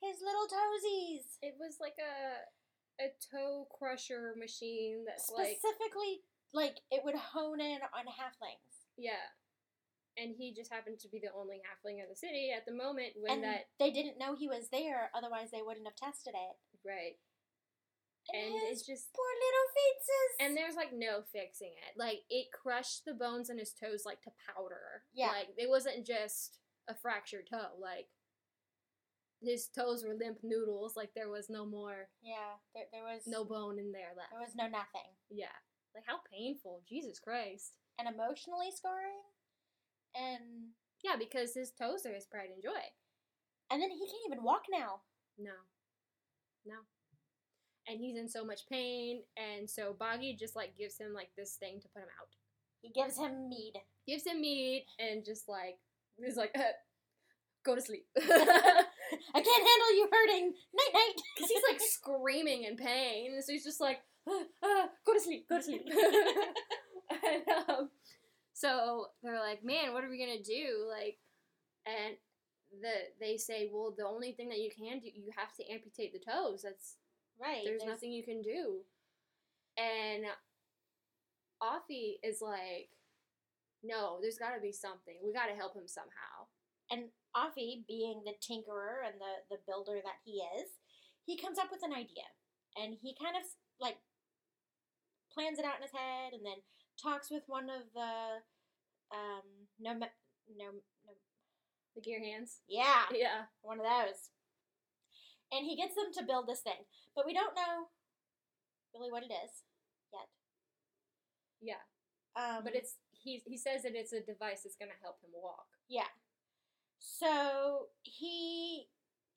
his little toesies. it was like a a toe crusher machine that specifically like it would hone in on halflings yeah. And he just happened to be the only halfling in the city at the moment when and that they didn't know he was there otherwise they wouldn't have tested it right. And, And it's just poor little feetses and there's like no fixing it. Like it crushed the bones in his toes like to powder. Yeah. Like it wasn't just a fractured toe. Like his toes were limp noodles. Like there was no more yeah there, there was no bone in there left. there was no nothing Yeah. Like how painful. Jesus Christ. and emotionally scarring and Yeah, because his toes are his pride and joy. and then he can't even walk now No. No. And he's in so much pain, and so Boggy just like gives him like this thing to put him out. he gives him mead Gives him meat and just like is like uh, go to sleep. [LAUGHS] i can't handle you hurting night night [LAUGHS] Because he's like screaming in pain, so he's just like, ah, ah, go to sleep, go to sleep. [LAUGHS] and um, so they're like, man, what are we gonna do? Like, and the they say, well, the only thing that you can do, you have to amputate the toes. That's right there's, nothing you can do. And Offi is like, no, there's got to be something. We got to help him somehow. And Offi, being the tinkerer and the, the builder that he is, he comes up with an idea. And he kind of like plans it out in his head and then talks with one of the um no no no The gear hands. yeah, Yeah. one of those. And he gets them to build this thing. But we don't know really what it is yet. Yeah. Um But it's he he says that it's a device that's gonna help him walk. Yeah. So he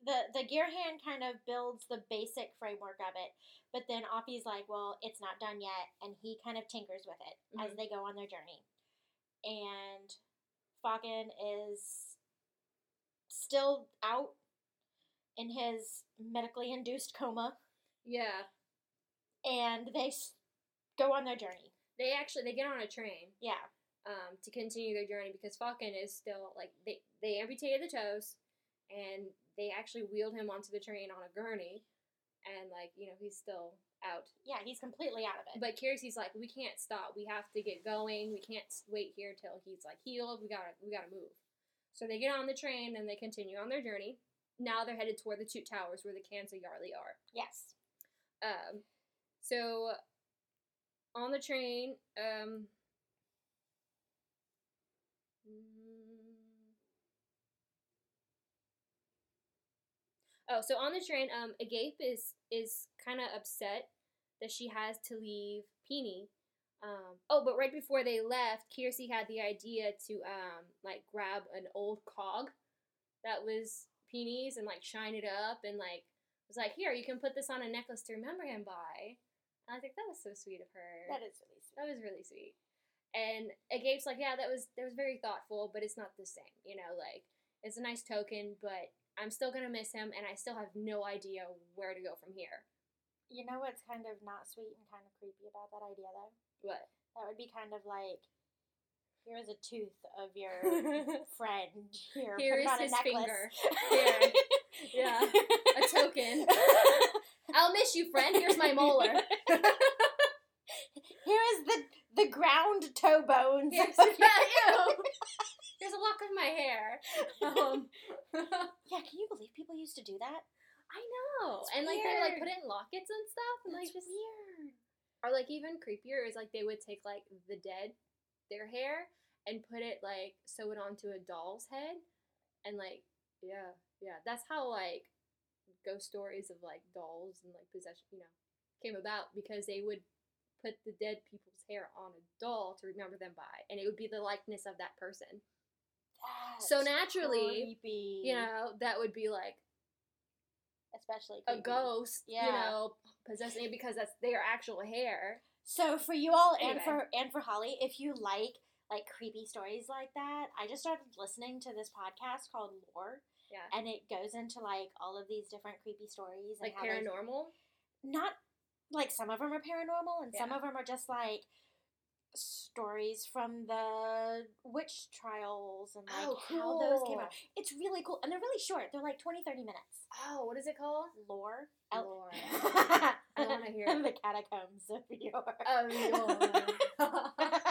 the the gear hand kind of builds the basic framework of it, but then Offi's like, well, it's not done yet, and he kind of tinkers with it as Mhm. they go on their journey. And Falcon is still out in his medically induced coma, Yeah. and they s- go on their journey. They actually they get on a train Yeah. um, to continue their journey because Falcon is still like they they amputated the toes and they actually wheeled him onto the train on a gurney and like you know he's still out Yeah, he's completely out of it. But Kirsty's like, we can't stop. We have to get going. We can't wait here till he's like healed. We gotta, we gotta move. So they get on the train and they continue on their journey. Now they're headed toward the two Towers where the Kansa Yarly are. yes. Um, so on the train, um, oh, so on the train, um, Agape is is kind of upset that she has to leave Peony. Um, oh, but right before they left, Kiersey had the idea to um like grab an old cog that was Peony's and like shine it up and like was like, here, you can put this on a necklace to remember him by. And I think that was so sweet of her. That is really sweet. That was really sweet. And uh, Agape's like, yeah, that was that was very thoughtful, but it's not the same. You know, like it's a nice token, but I'm still gonna miss him, and I still have no idea where to go from here. You know what's kind of not sweet and kind of creepy about that idea, though? What? That would be kind of like, here's a tooth of your [LAUGHS] friend. Here, Here is his necklace. finger. Here. Yeah. A [LAUGHS] token. [LAUGHS] I'll miss you, friend. Here's my molar. Here is the the ground toe bones. Here's, yeah, ew. Here's a lock of my hair. Um, yeah, can you believe people used to do that? I know. It's and like they like put it in lockets and stuff and like just weird. or like even creepier is like they would take like the dead their hair and put it like sew it onto a doll's head and like yeah yeah that's how like ghost stories of like dolls and like possession you know came about because they would put the dead people's hair on a doll to remember them by and it would be the likeness of that person so naturally creepy. you know that would be like especially a creepy. ghost you know possessing it because that's their actual hair So for you all and for and for Holly, if you like like creepy stories like that, I just started listening to this podcast called Lore, yeah and it goes into like all of these different creepy stories and like paranormal not like some of them are paranormal and some of them are just like stories from the witch trials and like Oh, how those came out. It's really cool and they're really short. They're like 20 30 minutes. oh what is it called Lore. Lore. [LAUGHS] I wanna [LAUGHS] hear it. the catacombs of your. Oh. [LAUGHS]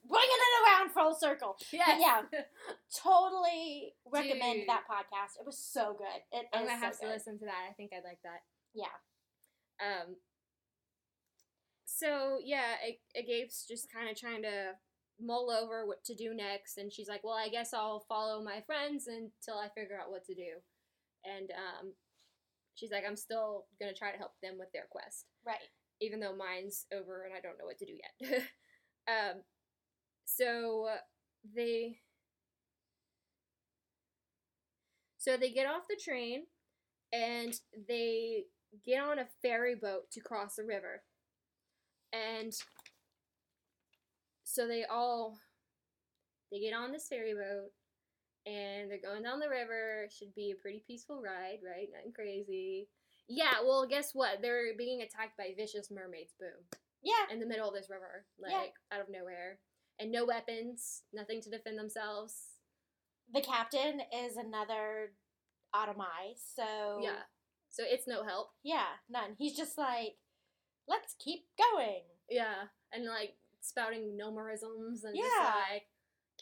[LAUGHS] Bringing it around full circle. yes. yeah. Totally recommend Dude. that podcast. It was so good. It I'm gonna so have to good. listen to that. I think I'd like that. Yeah. Um. So yeah, Agape's just kind of trying to mull over what to do next, and she's like, "Well, I guess I'll follow my friends until I figure out what to do." And um, she's like, "I'm still gonna try to help them with their quest." Right. even though mine's over and I don't know what to do yet. [LAUGHS] um, so they so they get off the train and they get on a ferry boat to cross the river. And so they all they get on this ferry boat and they're going down the river. Should be a pretty peaceful ride, right? Nothing crazy. Yeah, well, guess what? They're being attacked by vicious mermaids. Boom. Yeah. In the middle of this river, like Yeah. out of nowhere, and no weapons, nothing to defend themselves. The captain is another Automai, so Yeah. So it's no help. yeah, none. He's just like, let's keep going. Yeah, and like spouting nomerisms and just Yeah. like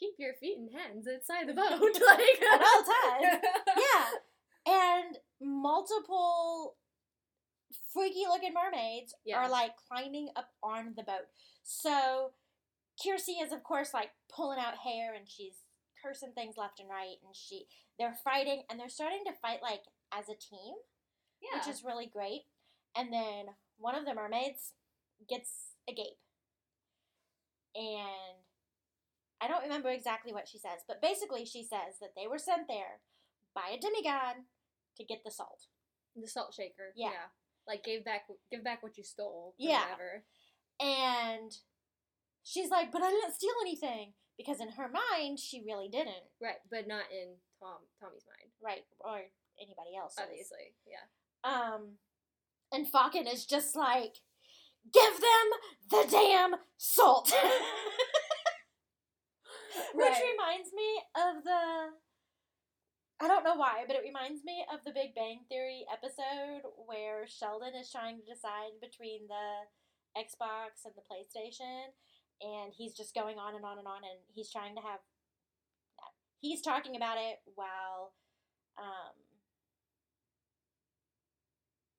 keep your feet and hands inside the [LAUGHS] boat, [LAUGHS] like At all times. [LAUGHS] yeah, and multiple freaky looking mermaids Yeah. are like climbing up on the boat. So Kiersey is of course like pulling out hair and she's cursing things left and right and she they're fighting and they're starting to fight like as a team, yeah. which is really great. And then one of the mermaids gets Agape. And I don't remember exactly what she says, but basically she says that they were sent there by a demigod to get the salt. the salt shaker. Yeah. Like give back give back what you stole. Yeah. Whatever. And she's like, but I didn't steal anything. Because in her mind, she really didn't. Right, but not in Tom Tommy's mind. Right. Or anybody else's. Obviously. Yeah. Um, and Falcon is just like, give them the damn salt. [LAUGHS] [LAUGHS] Which reminds me of the. I don't know why, but it reminds me of the Big Bang Theory episode where Sheldon is trying to decide between the Xbox and the PlayStation, and he's just going on and on and on, and he's trying to have. He's talking about it while. Um,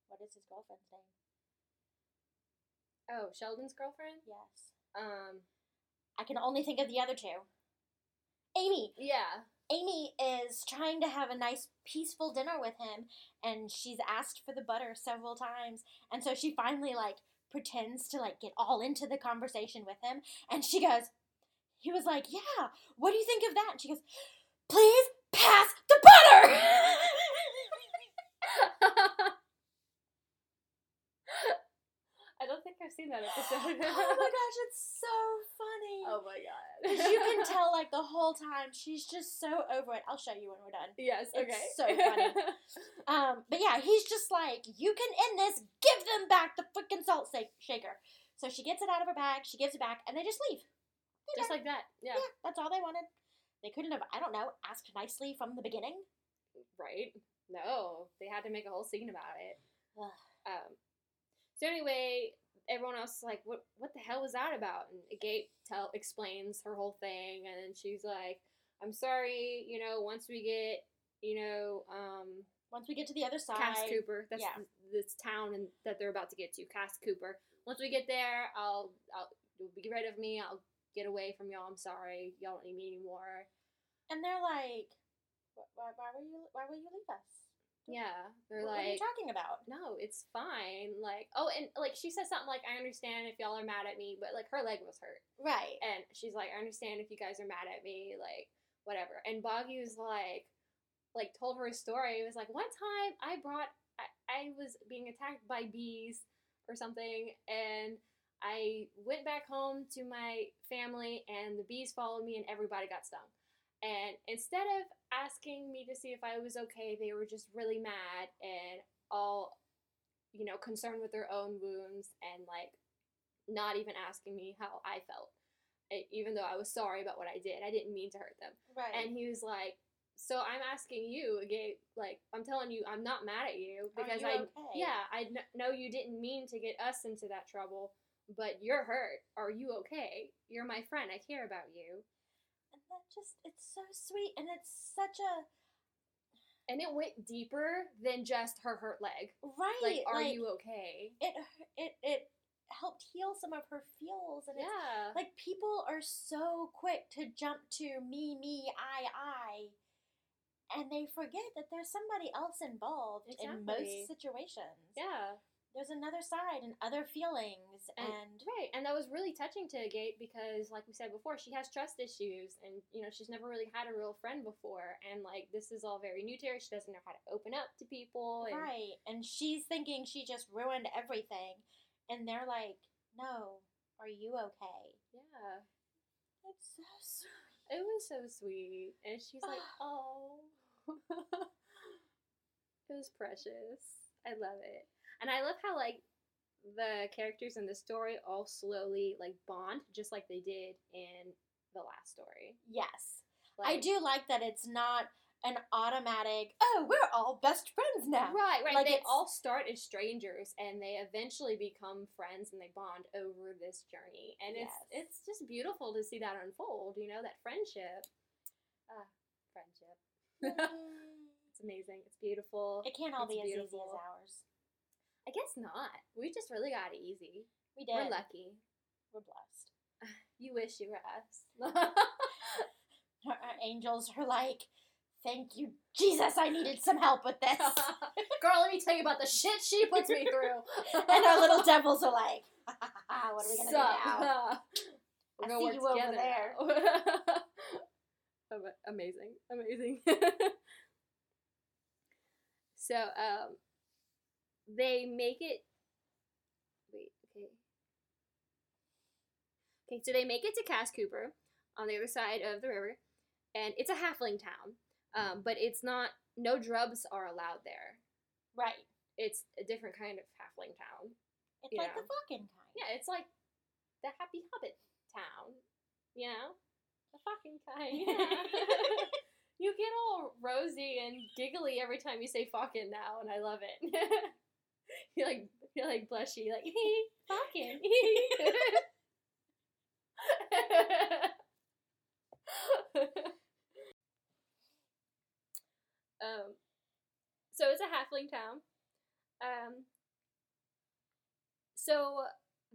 what is his girlfriend's name? Oh, Sheldon's girlfriend? Yes. Um I can only think of the other two. Amy. yeah. Amy is trying to have a nice, peaceful dinner with him, and she's asked for the butter several times, and so she finally like pretends to like get all into the conversation with him, and she goes, he was like, "Yeah, what do you think of that?" And she goes, "Please pass the butter." [LAUGHS] I don't think I've seen that episode. [LAUGHS] oh my gosh, it's so funny. Oh my god. Because you can tell like the whole time she's just so over it. I'll show you when we're done. Yes. It's Okay. so funny. [LAUGHS] Um, but yeah, he's just like, you can end this. Give them back the freaking salt sa- shaker. So she gets it out of her bag. She gives it back, and they just leave. Just like that. Yeah. Yeah, that's all they wanted. They couldn't have, I don't know, asked nicely from the beginning. Right. No, they had to make a whole scene about it. Um. So anyway, everyone else is like, "What? What the hell was that about?" And Gate tell explains her whole thing, and then she's like, "I'm sorry. You know, once we get, you know, um, Once we get to the other side, Cass Cooper. That's yeah. this town and that they're about to get to. Cass Cooper. Once we get there, I'll I'll you'll be rid of me. I'll get away from y'all. I'm sorry. Y'all don't need me anymore. and they're like, why, why will you, why will you leave us? Yeah, they're what, what are you like, talking about? no, it's fine. Like, oh, and like she says something like, I understand if y'all are mad at me, but like her leg was hurt, Right. and she's like, I understand if you guys are mad at me, like whatever. And Boggy was like, like told her a story. It was like one time I brought, I, I was being attacked by bees or something, and I went back home to my family, and the bees followed me, and everybody got stung. And instead of asking me to see if I was okay, they were just really mad and all, you know, concerned with their own wounds and like not even asking me how I felt. Even though I was sorry about what I did, I didn't mean to hurt them. Right. And he was like, "So I'm asking you, again, like I'm telling you, I'm not mad at you because you I, okay? yeah, I kn- know you didn't mean to get us into that trouble, but you're hurt. Are you okay? You're my friend. I care about you." That just, it's so sweet, and it's such a, And it went deeper than just her hurt leg. right. Like, are like, you okay? It, it, it helped heal some of her feels, and it's Yeah. like people are so quick to jump to me, me, I, I, and they forget that there's somebody else involved in most situations. yeah. There's another side and other feelings, And- and, Right, and that was really touching to Gate because, like we said before, she has trust issues, and you know she's never really had a real friend before, and like this is all very new to her. She doesn't know how to open up to people, and right, and she's thinking she just ruined everything, and they're like, "No, are you okay?" yeah, It's so sweet. it was so sweet. And she's like, [SIGHS] "Oh, [LAUGHS] it was precious. I love it, and I love how like the characters in the story all slowly like bond, just like they did in the last story. Yes, I do like that. It's not an automatic. Oh, we're all best friends now. Right, right. Like, they all start as strangers and they eventually become friends and they bond over this journey. And Yes. it's it's just beautiful to see that unfold, you know, that friendship. Ah, friendship. [LAUGHS] Mm. It's amazing. It's beautiful. It can't all It's be as easy as ours. I guess not. We just really got it easy. We did. We're lucky. We're blessed. [LAUGHS] You wish you were us. [LAUGHS] [LAUGHS] Our, angels are like, "Thank you, Jesus. I needed some help with this." Girl, let me tell you about the shit she puts me through. and our little devils are like, "What are we gonna do now?" We're I gonna see work you over there. amazing, amazing. so, um, they make it. Wait, okay. Okay, so they make it to Cass Cooper on the other side of the river, and it's a halfling town. Um, but it's not. No drugs are allowed there. Right. It's a different kind of halfling town. It's like know. the fucking kind. Yeah, it's like the Happy Hobbit town, you know? The fucking kind. Yeah. [LAUGHS] you get all rosy and giggly every time you say fucking now, and I love it. [LAUGHS] [LAUGHS] you're like you're like blushy, like [LAUGHS] fucking. [LAUGHS] um, so it's a halfling town. Um, so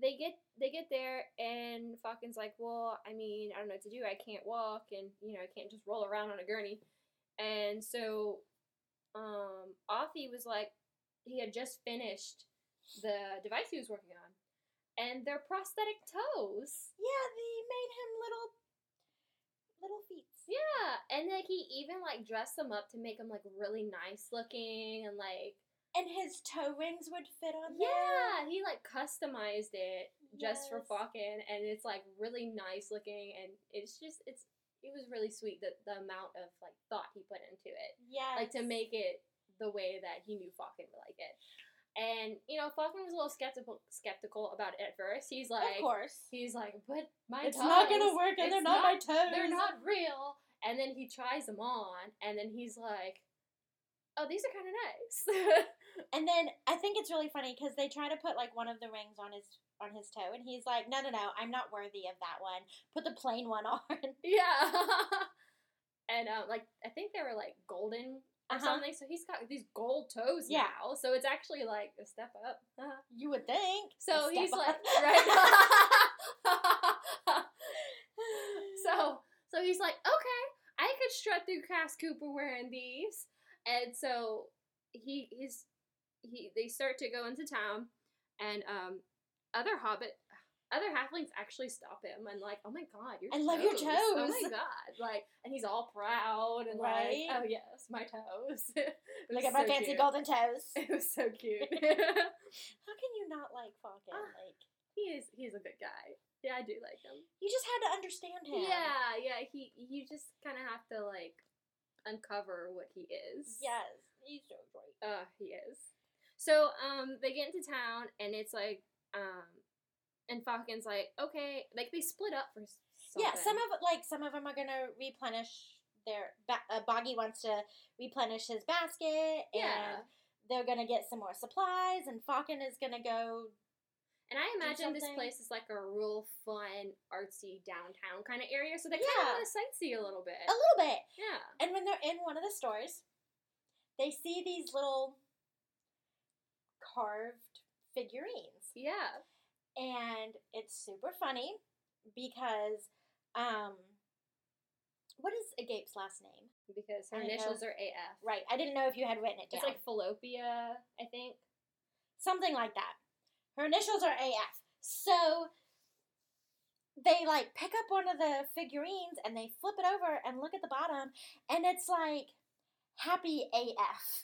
they get they get there and Falcon's like, well, I mean, I don't know what to do. I can't walk, and you know, I can't just roll around on a gurney. And so, um, Offi was like, he had just finished the device he was working on, and they're prosthetic toes. Yeah, they made him little, little feet. Yeah, and like he even like dressed them up to make them like really nice looking and like And his toe rings would fit on there. yeah, he like customized it just for Yes. Falcon, and it's like really nice looking, and it's just it's it was really sweet the the amount of like thought he put into it, Yeah, like to make it the way that he knew Falcon would like it. And you know, Falcon was a little skeptical skeptical about it at first. He's like, of course. he's like, but my toes. It's not gonna work, and they're it's not, my toes. they're not real. And then he tries them on, and then he's like, oh, these are kind of nice. [LAUGHS] And then I think it's really funny because they try to put like one of the rings on his on his toe, and he's like, "No, no, no, I'm not worthy of that one. Put the plain one [LAUGHS] on." yeah. [LAUGHS] and um, like I think they were like golden or Uh-huh. something. So he's got these gold toes Yeah. now. So it's actually like a step up. you would think. So he's like [LAUGHS] right. [LAUGHS] so so he's like, okay, I could strut through Cass Cooper wearing these, and so he he's he they start to go into town, and um other hobbit. Other halflings actually stop him and like, oh my god, your I toes. I love your toes. Oh my god, like, and he's all proud and Right? like, oh yes, my toes. [LAUGHS] Look at my fancy cute. golden toes. [LAUGHS] It was so cute. [LAUGHS] How can you not like Falcon? Ah. Like he is he's a good guy. Yeah, I do like him. you just had to understand him. Yeah, yeah. He you just kind of have to like uncover what he is. Yes, he's so great. Uh, he is. So um, they get into town and it's like um, and Falcon's like okay, like they split up for something. Yeah, some of like some of them are gonna replenish their. Ba- uh, Boggy wants to replenish his basket, yeah. and they're gonna get some more supplies, and Falcon is gonna go. And I imagine this place is like a real fun, artsy downtown kind of area, so they kind of want to sightsee a little bit. A little bit, Yeah. and when they're in one of the stores, they see these little carved figurines. Yeah. And it's super funny because um what is Agape's last name? Because her I know. initials are AF. Right, I didn't know if you had written it down. It's like Fallopia, I think. Something like that. Her initials are AF. So they like pick up one of the figurines and they flip it over and look at the bottom and it's like happy AF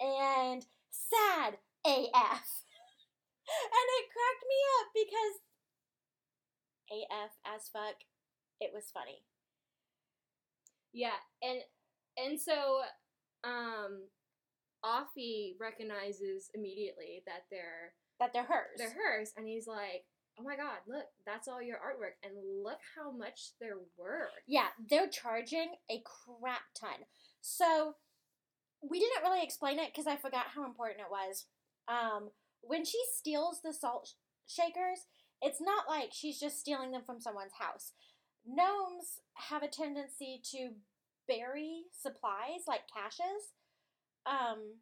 [LAUGHS] and sad AF. And it cracked me up because AF as fuck, it was funny. Yeah, and and so um Offi recognizes immediately that they're That they're hers. they're hers and he's like, "Oh my god, look, that's all your artwork and look how much they're worth." Yeah, they're charging a crap ton. So we didn't really explain it because I forgot how important it was. Um, when she steals the salt sh- shakers, it's not like she's just stealing them from someone's house. Gnomes have a tendency to bury supplies like caches, um,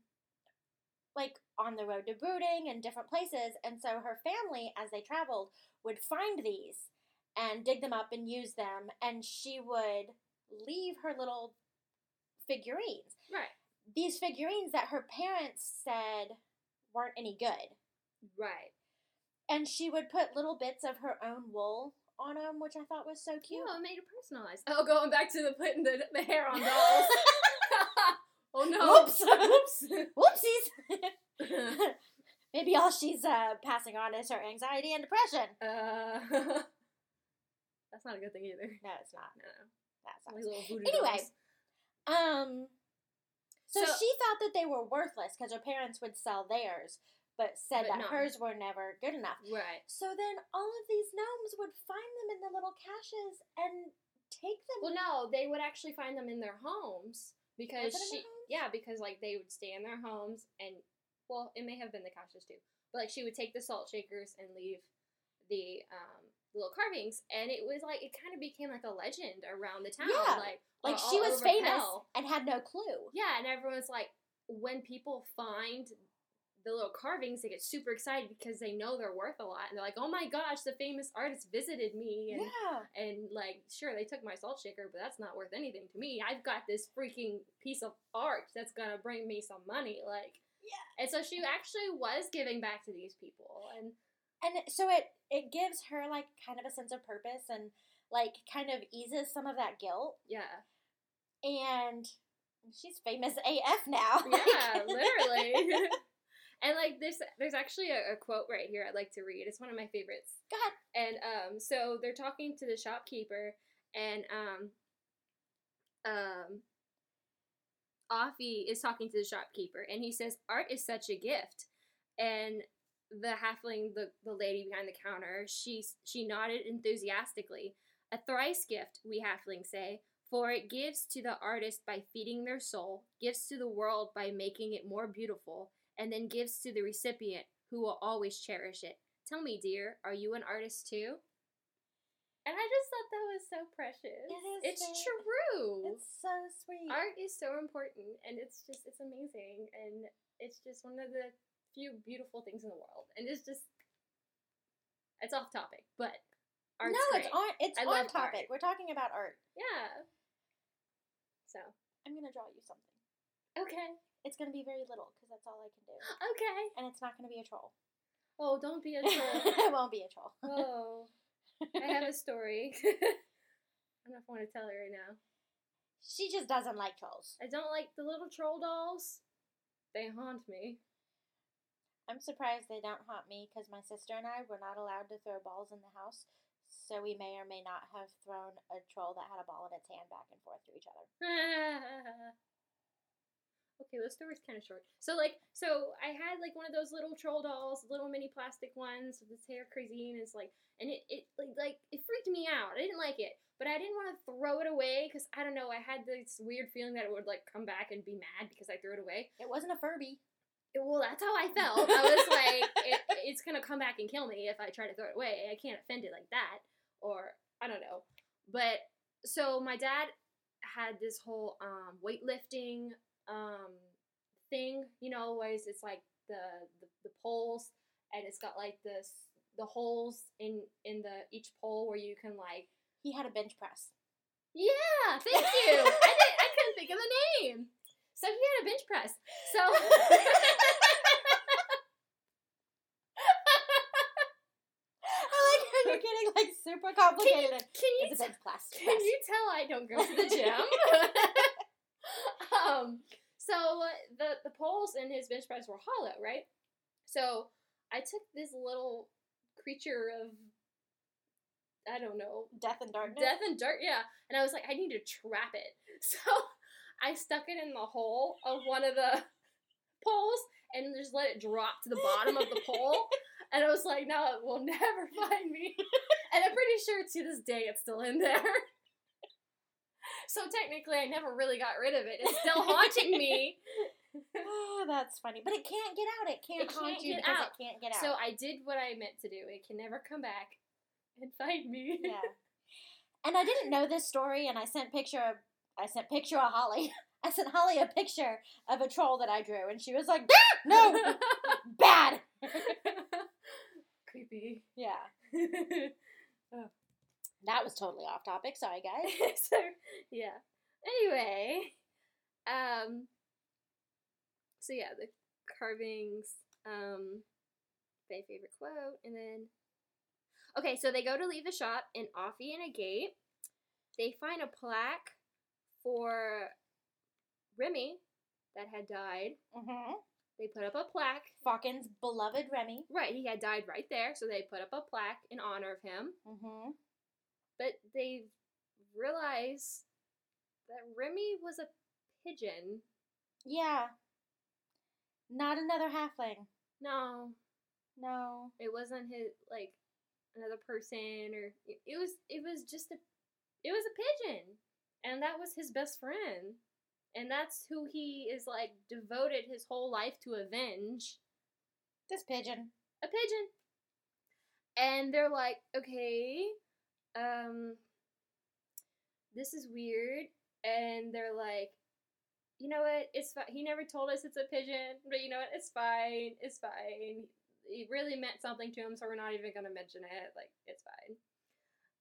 like on the road to brooding and different places. And so her family, as they traveled, would find these and dig them up and use them, and she would leave her little figurines. Right. These figurines that her parents said weren't any good. Right. And she would put little bits of her own wool on them, which I thought was so cute. Oh, it made it personalized. Oh, going back to the putting the, the hair on dolls. [LAUGHS] [LAUGHS] oh no. Whoops. [LAUGHS] Whoops. Whoopsies! Maybe all she's uh, passing on is her anxiety and depression. uh, that's not a good thing either. No, it's not. No. That's not. Anyway, dolls. Um, so, So- she thought that they were worthless because her parents would sell theirs, but said But that not- hers were never good enough. Right. So then all of these gnomes would find them in the little caches and take them. Well, no, they would actually find them in their homes because Was it in she, homes? yeah, because like they would stay in their homes and, well, it may have been the caches too, but like she would take the salt shakers and leave the um little carvings, and it was like it kind of became like a legend around the town, Yeah, like like she was famous Pell. and had no clue. Yeah, and everyone's like, when people find the little carvings, they get super excited because they know they're worth a lot, and they're like, "Oh my gosh, the famous artist visited me," and Yeah. and like, sure, they took my salt shaker, but that's not worth anything to me. I've got this freaking piece of art that's gonna bring me some money, like. Yeah. And so she actually was giving back to these people, and And so it it gives her like kind of a sense of purpose and like kind of eases some of that guilt. yeah, And she's famous AF now. [LAUGHS] yeah, literally. [LAUGHS] And like this, there's actually a, a quote right here I'd like to read. It's one of my favorites. God. And um, so they're talking to the shopkeeper, and um, um, Offi is talking to the shopkeeper, and he says, "Art is such a gift." And the halfling, the the lady behind the counter, she she nodded enthusiastically. A thrice gift, we halflings say, for it gives to the artist by feeding their soul, gives to the world by making it more beautiful, and then gives to the recipient who will always cherish it. Tell me, dear, are you an artist too? And I just thought that was so precious. It is It's very- true. It's so sweet. Art is so important, and it's just it's amazing, and it's just one of the few beautiful things in the world. And it's just it's off topic, but art's no, great. it's on. It's I on topic. art. We're talking about art. Yeah. So I'm gonna draw you something. okay, It's gonna be very little because that's all I can do, okay. and it's not gonna be a troll. Oh, don't be a [LAUGHS] troll. it won't be a troll. [LAUGHS] oh, I have a story. [LAUGHS] I don't know if I want to tell it right now. She just doesn't like trolls. I don't like the little troll dolls. They haunt me. I'm surprised they don't haunt me because my sister and I were not allowed to throw balls in the house, so we may or may not have thrown a troll that had a ball in its hand back and forth to each other. [LAUGHS] okay, the story's kind of short. So, like, so I had like one of those little troll dolls, little mini plastic ones with its hair crazy, and it's like, and it, it like, like it freaked me out. I didn't like it, but I didn't want to throw it away because I don't know. I had this weird feeling that it would like come back and be mad because I threw it away. It wasn't a Furby. Well, that's how I felt. I was like, [LAUGHS] it, it's gonna come back and kill me if I try to throw it away. I can't offend it like that, or I don't know. But so my dad had this whole um, weightlifting um, thing, you know, where it's it's like the, the the poles, and it's got like this the holes in in the each pole where you can like He had a bench press. yeah, thank you. I didn't, I couldn't think of the name. So he had a bench press. So [LAUGHS] [LAUGHS] I like how you're getting like super can complicated. can you It's a bench press. Can you tell I don't go to the gym? [LAUGHS] um, so the the poles in his bench press were hollow, right? So I took this little creature of I don't know Death and darkness. death and dirt, yeah, and I was like, I need to trap it. So I stuck it in the hole of one of the [LAUGHS] poles and just let it drop to the bottom of the [LAUGHS] pole. And I was like, no, it will [LAUGHS] never find me. And I'm pretty sure to this day it's still in there. So technically, I never really got rid of it. It's still haunting me. oh, that's funny. But it can't get out. It can't It haunt can't you get because out. it can't get out. So I did what I meant to do. It can never come back and find me. yeah. And I didn't know this story, and I sent picture of I sent picture of Holly. [LAUGHS] I sent Holly a picture of a troll that I drew, and she was like, "Ah, "No, [LAUGHS] bad." [LAUGHS] Creepy. Yeah, that was totally off topic. Sorry, guys. so yeah. Anyway, um. So yeah, the carvings. Um, my favorite quote, and then. Okay, so they go to leave the shop, and Offi in a gate, they find a plaque for Remy that had died. Mm-hmm. They put up a plaque. Falcon's beloved Remy. Right, he had died right there, so they put up a plaque in honor of him. Mm-hmm. But they realize that Remy was a pigeon. Yeah. Not another halfling. No, No. it wasn't his like another person or it, it was it was just a it was a pigeon. And that was his best friend. And that's who he is like devoted his whole life to avenge. This pigeon. a pigeon. And they're like, okay, um, this is weird. And they're like, you know what? It's fine. He never told us it's a pigeon, but you know what? It's fine. It's fine. It really meant something to him, so we're not even gonna mention it. Like, it's fine.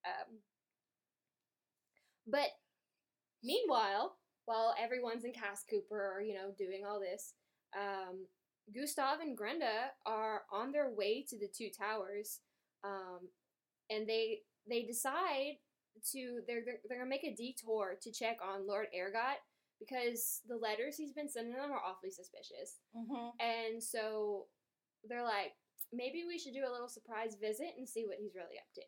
Um, but meanwhile, while everyone's in Cass Cooper, you know, doing all this, um, Gustav and Grenda are on their way to the two towers, um, and they they decide to they're they're, they're gonna make a detour to check on Lord Ergot because the letters he's been sending them are awfully suspicious. Mm-hmm. And so they're like, maybe we should do a little surprise visit and see what he's really up to.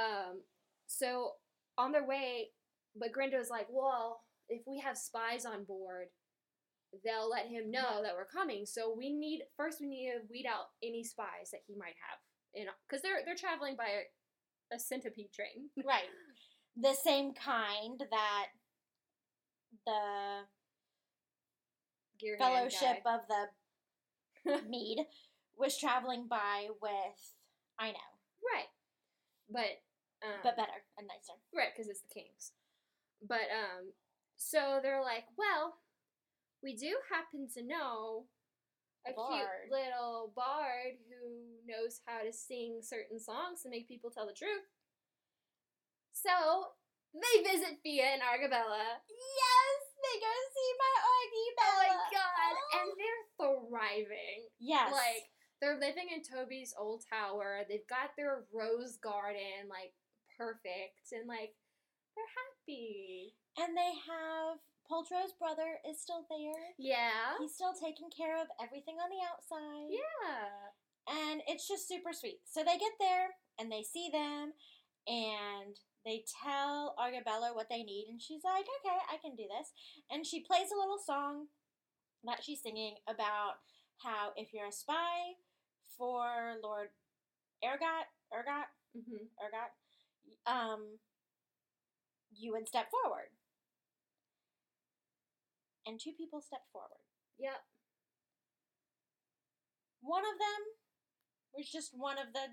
Um, so on their way, but Grinda's like, well, if we have spies on board, they'll let him know that we're coming. So we need first we need to weed out any spies that he might have, know, because they're they're traveling by a, a centipede train. [LAUGHS] Right. The same kind that the Fellowship guy. of the [LAUGHS] Mead was traveling by with I know, right, but um, but better and nicer. Right, because it's the Kings. But um, so they're like, well, we do happen to know a Bard. cute little bard who knows how to sing certain songs to make people tell the truth. So they visit Fia and Argabella. Yes, they go see my Argy Oh my god! And they're thriving. yes, Like they're living in Toby's old tower. They've got their rose garden like perfect, and like they're happy. and they have Poltro's brother is still there. Yeah. He's still taking care of everything on the outside. Yeah. And it's just super sweet. So they get there and they see them and they tell Argabella what they need and she's like, "Okay, I can do this." And she plays a little song that she's singing about how if you're a spy for Lord Ergot, Ergot, Mm-hmm. Ergot, um, you would step forward. And two people stepped forward. Yep. One of them was just one of the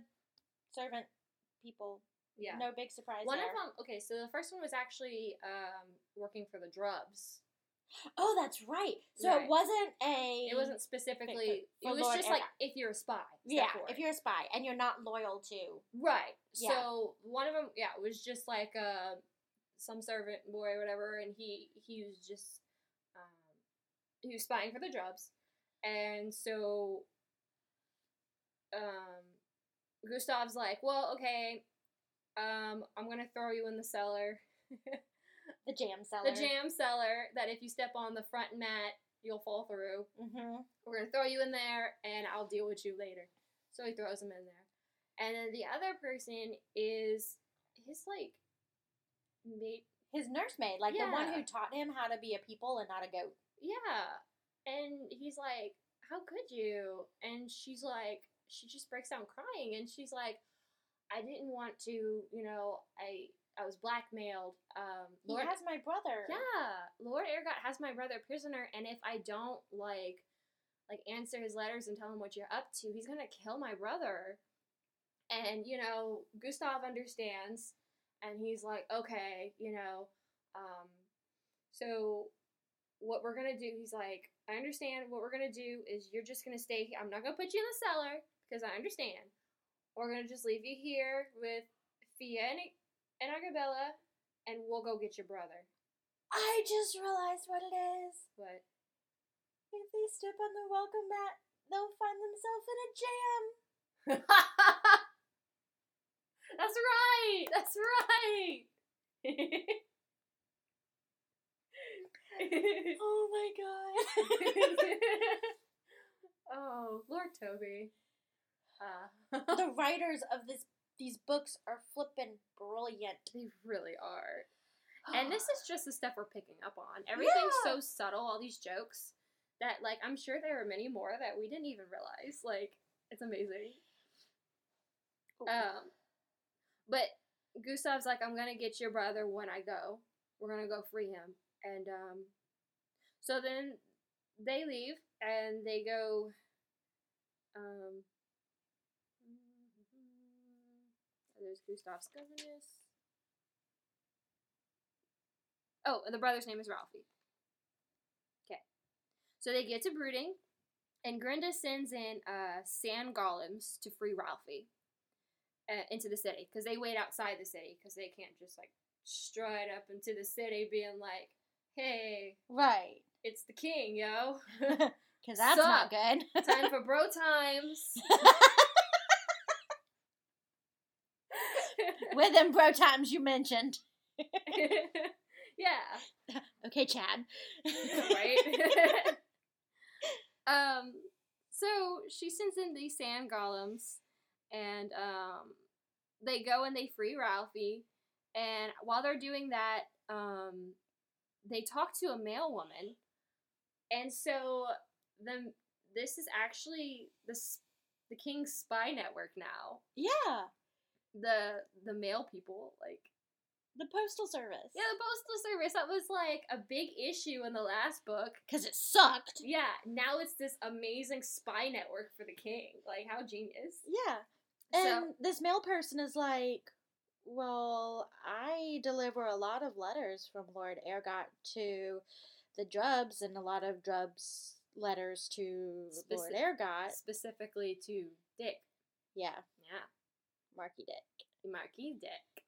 servant people. Yeah. No big surprise One there. of them. Okay, so the first one was actually um, working for the Drubs. Oh, that's right. So Right. it wasn't a. It wasn't specifically. it was Lord just like if you're a spy. Yeah, forward. if you're a spy and you're not loyal to. right. Yeah. So one of them, yeah, was just like uh, some servant boy or whatever, and he he was just um, he was spying for the Drubs, and so um, Gustav's like, well, okay, um, I'm gonna throw you in the cellar. The jam cellar. the jam cellar that if you step on the front mat, you'll fall through. Mm-hmm. We're gonna throw you in there, and I'll deal with you later. So he throws him in there, and then the other person is his like His nursemaid, like the one who taught him how to be a people and not a goat. Yeah, and he's like, "How could you?" And she's like, she just breaks down crying, and she's like, "I didn't want to, you know, I." I was blackmailed. Um, He has my brother. Yeah, Lord Ergot has my brother prisoner, and if I don't like, like answer his letters and tell him what you're up to, he's gonna kill my brother. And you know, Gustav understands, and he's like, okay, you know, um, so what we're gonna do? He's like, I understand. What we're gonna do is you're just gonna stay here. I'm not gonna put you in the cellar because I understand. We're gonna just leave you here with Fia and, and Argabella, and we'll go get your brother. I just realized what it is. But If they step on the welcome mat, they'll find themselves in a jam. [LAUGHS] That's right. That's right. Oh my god. [LAUGHS] oh, Lord Toby. Uh, the writers of this these books are flippin' brilliant. they really are. [GASPS] And this is just the stuff we're picking up on. Everything's Yeah. so subtle, all these jokes, that, like, I'm sure there are many more that we didn't even realize. Like, it's amazing. Um, but Gustav's like, I'm gonna get your brother when I go. We're gonna go free him. And um, so then they leave and they go. Um, there's Gustav's governess. Oh, and the brother's name is Ralphie. Okay. So they get to Brooding, and Grinda sends in uh, sand golems to free Ralphie uh, into the city because they wait outside the city because they can't just like stride up into the city being like, "Hey, right. it's the king, yo! [LAUGHS] Because that's not good. Time for bro times." [LAUGHS] With them bro times you mentioned. [LAUGHS] yeah. Okay, Chad. right? um, so she sends in these sand golems, and um, they go and they free Ralphie. And while they're doing that, um, they talk to a mail woman, and so the this is actually the the king's spy network now. yeah, The the mail people like the postal service. yeah the postal service that was like a big issue in the last book because it sucked. Yeah, now it's this amazing spy network for the king. Like, how genius. Yeah. So- And this mail person is like, well, I deliver a lot of letters from Lord Ergot to the Drubs and a lot of Drubs letters to Lord Speci- Ergot. Specifically to Dick. Yeah, Yeah, Marky Dick. Marquis Dick.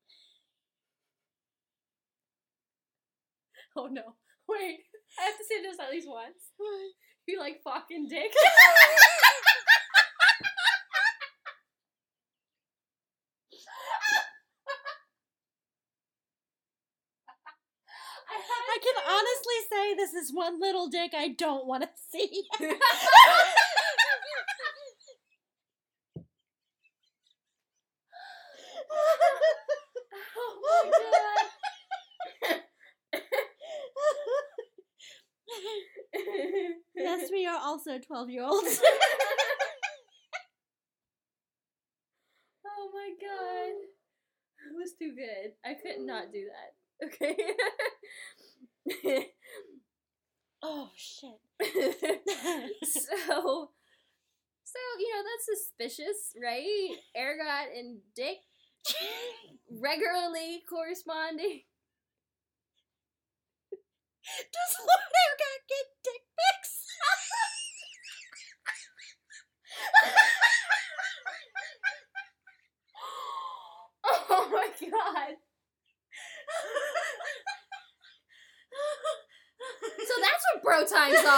Oh no. [LAUGHS] Wait, I have to say this at least once. You like fucking Dick? [LAUGHS] [LAUGHS] I can say this is one little dick I don't want to see. [LAUGHS] oh yes, we are also 12 year olds. [LAUGHS] Oh my god. It was too good. I could not do that. Okay. [LAUGHS] oh, shit. [LAUGHS] so so, you know, that's suspicious, right? [LAUGHS] Ergot and Dick regularly corresponding. Does Lord Ergot get dick pics? [LAUGHS] oh my god. So that's what bro times are. [LAUGHS]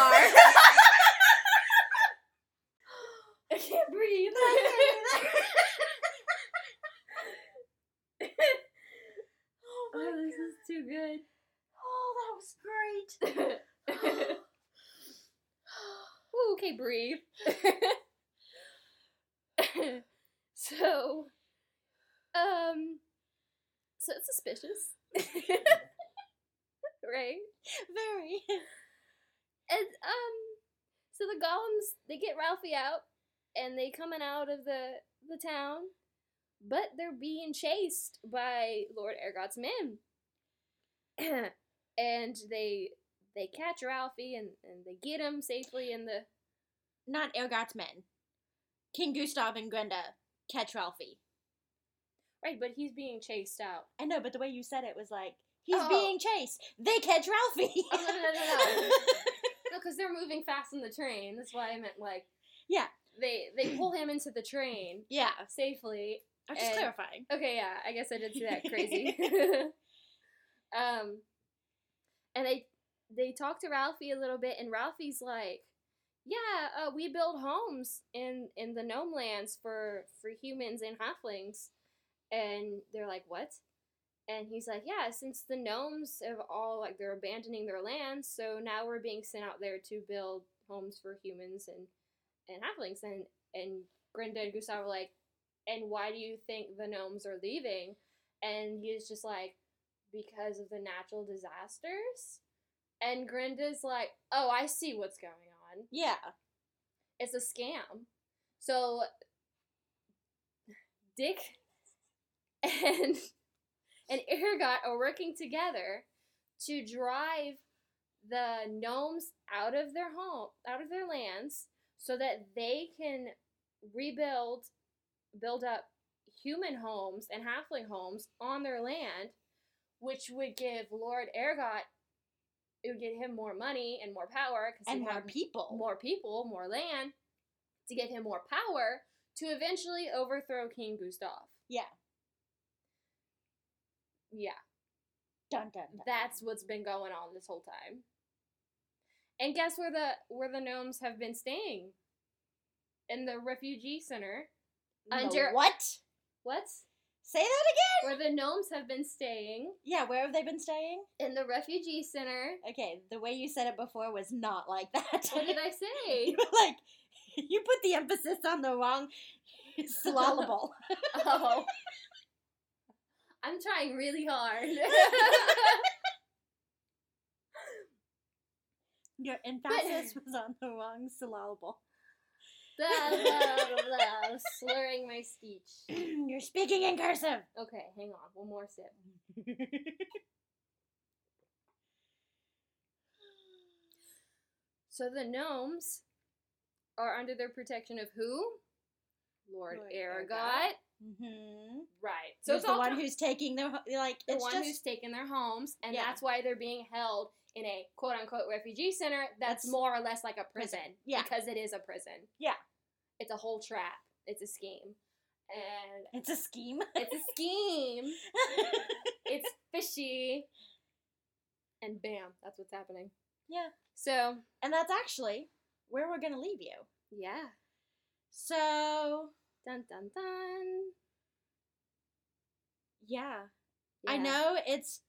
I can't breathe. [LAUGHS] oh, my oh, this is too good. Oh, that was great. [LAUGHS] Ooh, okay, breathe. so, um, so it's suspicious, right? Very. And um, so the golems they get Ralphie out, and they coming out of the the town, but they're being chased by Lord Ergot's men, [CLEARS THROAT] and they they catch Ralphie and and they get him safely in the Not Ergot's men. King Gustav and Grinda catch Ralphie. right, but he's being chased out. I know, but the way you said it was like, he's Oh. being chased. They catch Ralphie. Oh, no, no, no, [LAUGHS] no. Because they're moving fast in the train. That's why I meant like Yeah. They they [CLEARS THROAT] pull him into the train yeah, safely. I'm just And- clarifying. Okay, yeah, I guess I did see that crazy. [LAUGHS] [LAUGHS] um, and they they talk to Ralphie a little bit, and Ralphie's like, "Yeah, uh, we build homes in in the gnome lands for for humans and halflings," and they're like, "What?" And he's like, "Yeah, since the gnomes have all like they're abandoning their lands, so now we're being sent out there to build homes for humans and and halflings." And and Grinda and Gustav are like, and why do you think the gnomes are leaving? And he's just like, because of the natural disasters. And Grinda's like, oh, I see what's going on. Yeah. It's a scam. So Dick [LAUGHS] and and [LAUGHS] Ergot are working together to drive the gnomes out of their home, out of their lands, so that they can rebuild, build up human homes and halfling homes on their land, which would give Lord Ergot, it would get him more money and more power because And more people. more people, more land, to give him more power to eventually overthrow King Gustav. Yeah. Yeah, Dun dun dun. that's what's been going on this whole time. And guess where the where the gnomes have been staying? In the refugee center. The under- what? What? Say that again. where the gnomes have been staying Yeah, where have they been staying? in the refugee center. Okay, the way you said it before was not like that. What did I [LAUGHS] say? you were like, [LAUGHS] you put the emphasis on the wrong [LAUGHS] syllable. Oh. I'm trying really hard. [LAUGHS] Your emphasis [LAUGHS] was on the wrong syllable. blah, blah, blah, blah, slurring my speech. [CLEARS THROAT] You're speaking in cursive. Okay, hang on. One more sip. So the gnomes are under the protection of who? Lord, Lord Aragot. Aragot. Hmm Right. So it's the one com- who's taking their like the one just who's taken their homes, and Yeah. that's why they're being held in a quote unquote refugee center that's, That's- more or less like a prison. Prison. Yeah. Because it is a prison. Yeah. It's a whole trap. It's a scheme. And it's a scheme. it's a scheme. [LAUGHS] it's fishy. And bam, that's what's happening. yeah, So, and that's actually where we're gonna leave you. yeah. So Dun dun dun. yeah, I know it's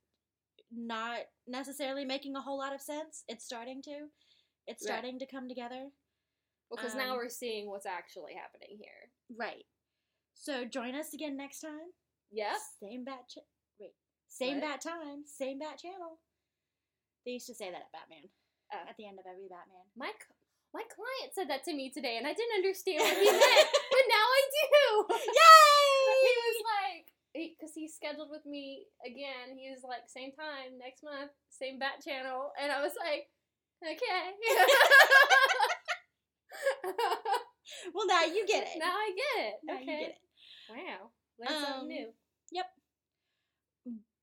not necessarily making a whole lot of sense. It's starting to. It's Right. starting to come together. Because now Um, we're seeing what's actually happening here. Right. So join us again next time. Yep. Same bat. Ch- wait. Same What? bat time. Same bat channel. They used to say that at Batman. Oh. At the end of every Batman. My c- my client said that to me today, and I didn't understand what he [LAUGHS] meant, but now I do. Yay! he was like, because he's scheduled with me again. He was like, same time next month, same bat channel, and I was like, okay. [LAUGHS] well, now you get it. now I get it. Now okay. you get it. Wow. Learn something Um, new. Yep.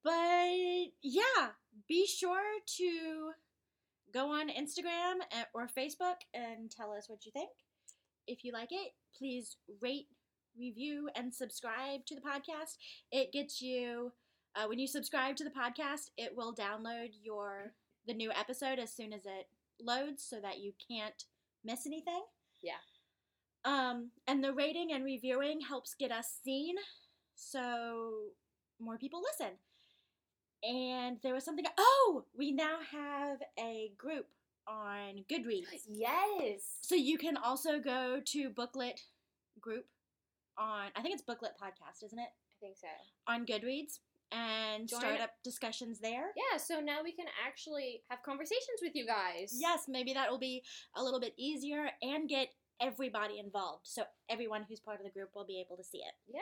But yeah, be sure to go on Instagram or Facebook and tell us what you think. If you like it, please rate, review, and subscribe to the podcast. It gets you uh, when you subscribe to the podcast, it will download your the new episode as soon as it loads, so that you can't miss anything. Yeah. Um, and the rating and reviewing helps get us seen, so more people listen. And there was something. Oh, we now have a group on Goodreads. Yes. So you can also go to Booklet group on. I think it's Booklet Podcast, isn't it? I think so. On Goodreads and Join start up discussions there. Yeah, so now we can actually have conversations with you guys. Yes, maybe that will be a little bit easier and get everybody involved. So everyone who's part of the group will be able to see it. Yeah,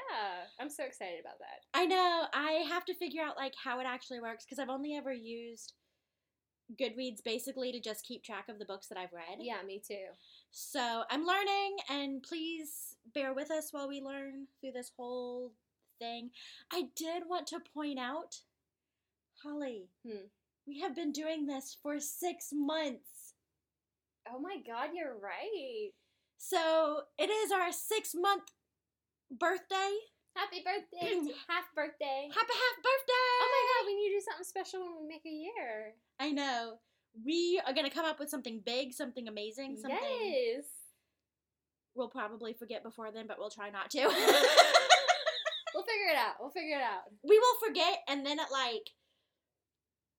I'm so excited about that. I know. I have to figure out like how it actually works because I've only ever used Goodreads basically to just keep track of the books that I've read. Yeah, me too. So I'm learning, and please bear with us while we learn through this whole thing. I did want to point out, Holly, Hmm. we have been doing this for six months. Oh my god, you're right. So it is our six month birthday. Happy birthday, [CLEARS THROAT] half birthday. Happy half birthday! Oh my god, we need to do something special when we make a year. I know. We are gonna come up with something big, something amazing, something Yes. we'll probably forget before then, but we'll try not to. [LAUGHS] We'll figure it out. We'll figure it out. we will forget, and then at like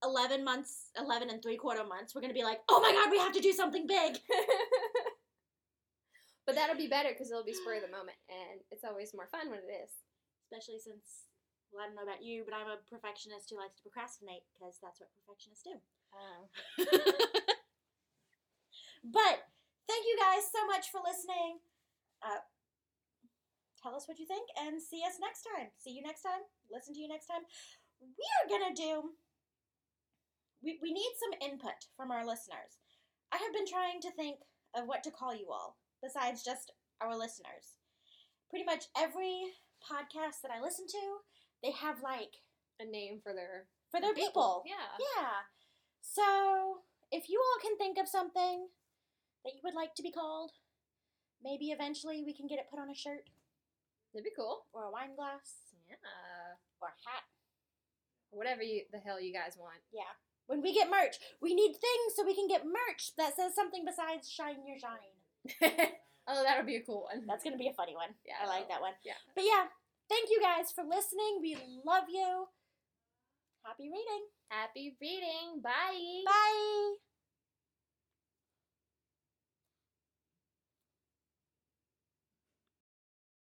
eleven months, eleven and three quarter months, we're gonna be like, oh my god, we have to do something big. [LAUGHS] but that'll be better because it'll be spur of the moment, and it's always more fun when it is. Especially since, well, I don't know about you, but I'm a perfectionist who likes to procrastinate because that's what perfectionists do. Oh. [LAUGHS] but thank you guys so much for listening. Uh, tell us what you think and see us next time. See you next time. Listen to you next time. We are gonna do. We, we need some input from our listeners. I have been trying to think of what to call you all besides just our listeners. Pretty much every podcast that I listen to, they have like A name for their for their people. Yeah. Yeah. So, if you all can think of something that you would like to be called, maybe eventually we can get it put on a shirt That'd be cool. or a wine glass Yeah. or a hat. Whatever you the hell you guys want. Yeah. When we get merch, we need things so we can get merch that says something besides shine your shine. [LAUGHS] oh, that would be a cool one. That's gonna be a funny one. Yeah, I like that one. Yeah. But yeah, thank you guys for listening. We love you. Happy reading. Happy reading. Bye. Bye.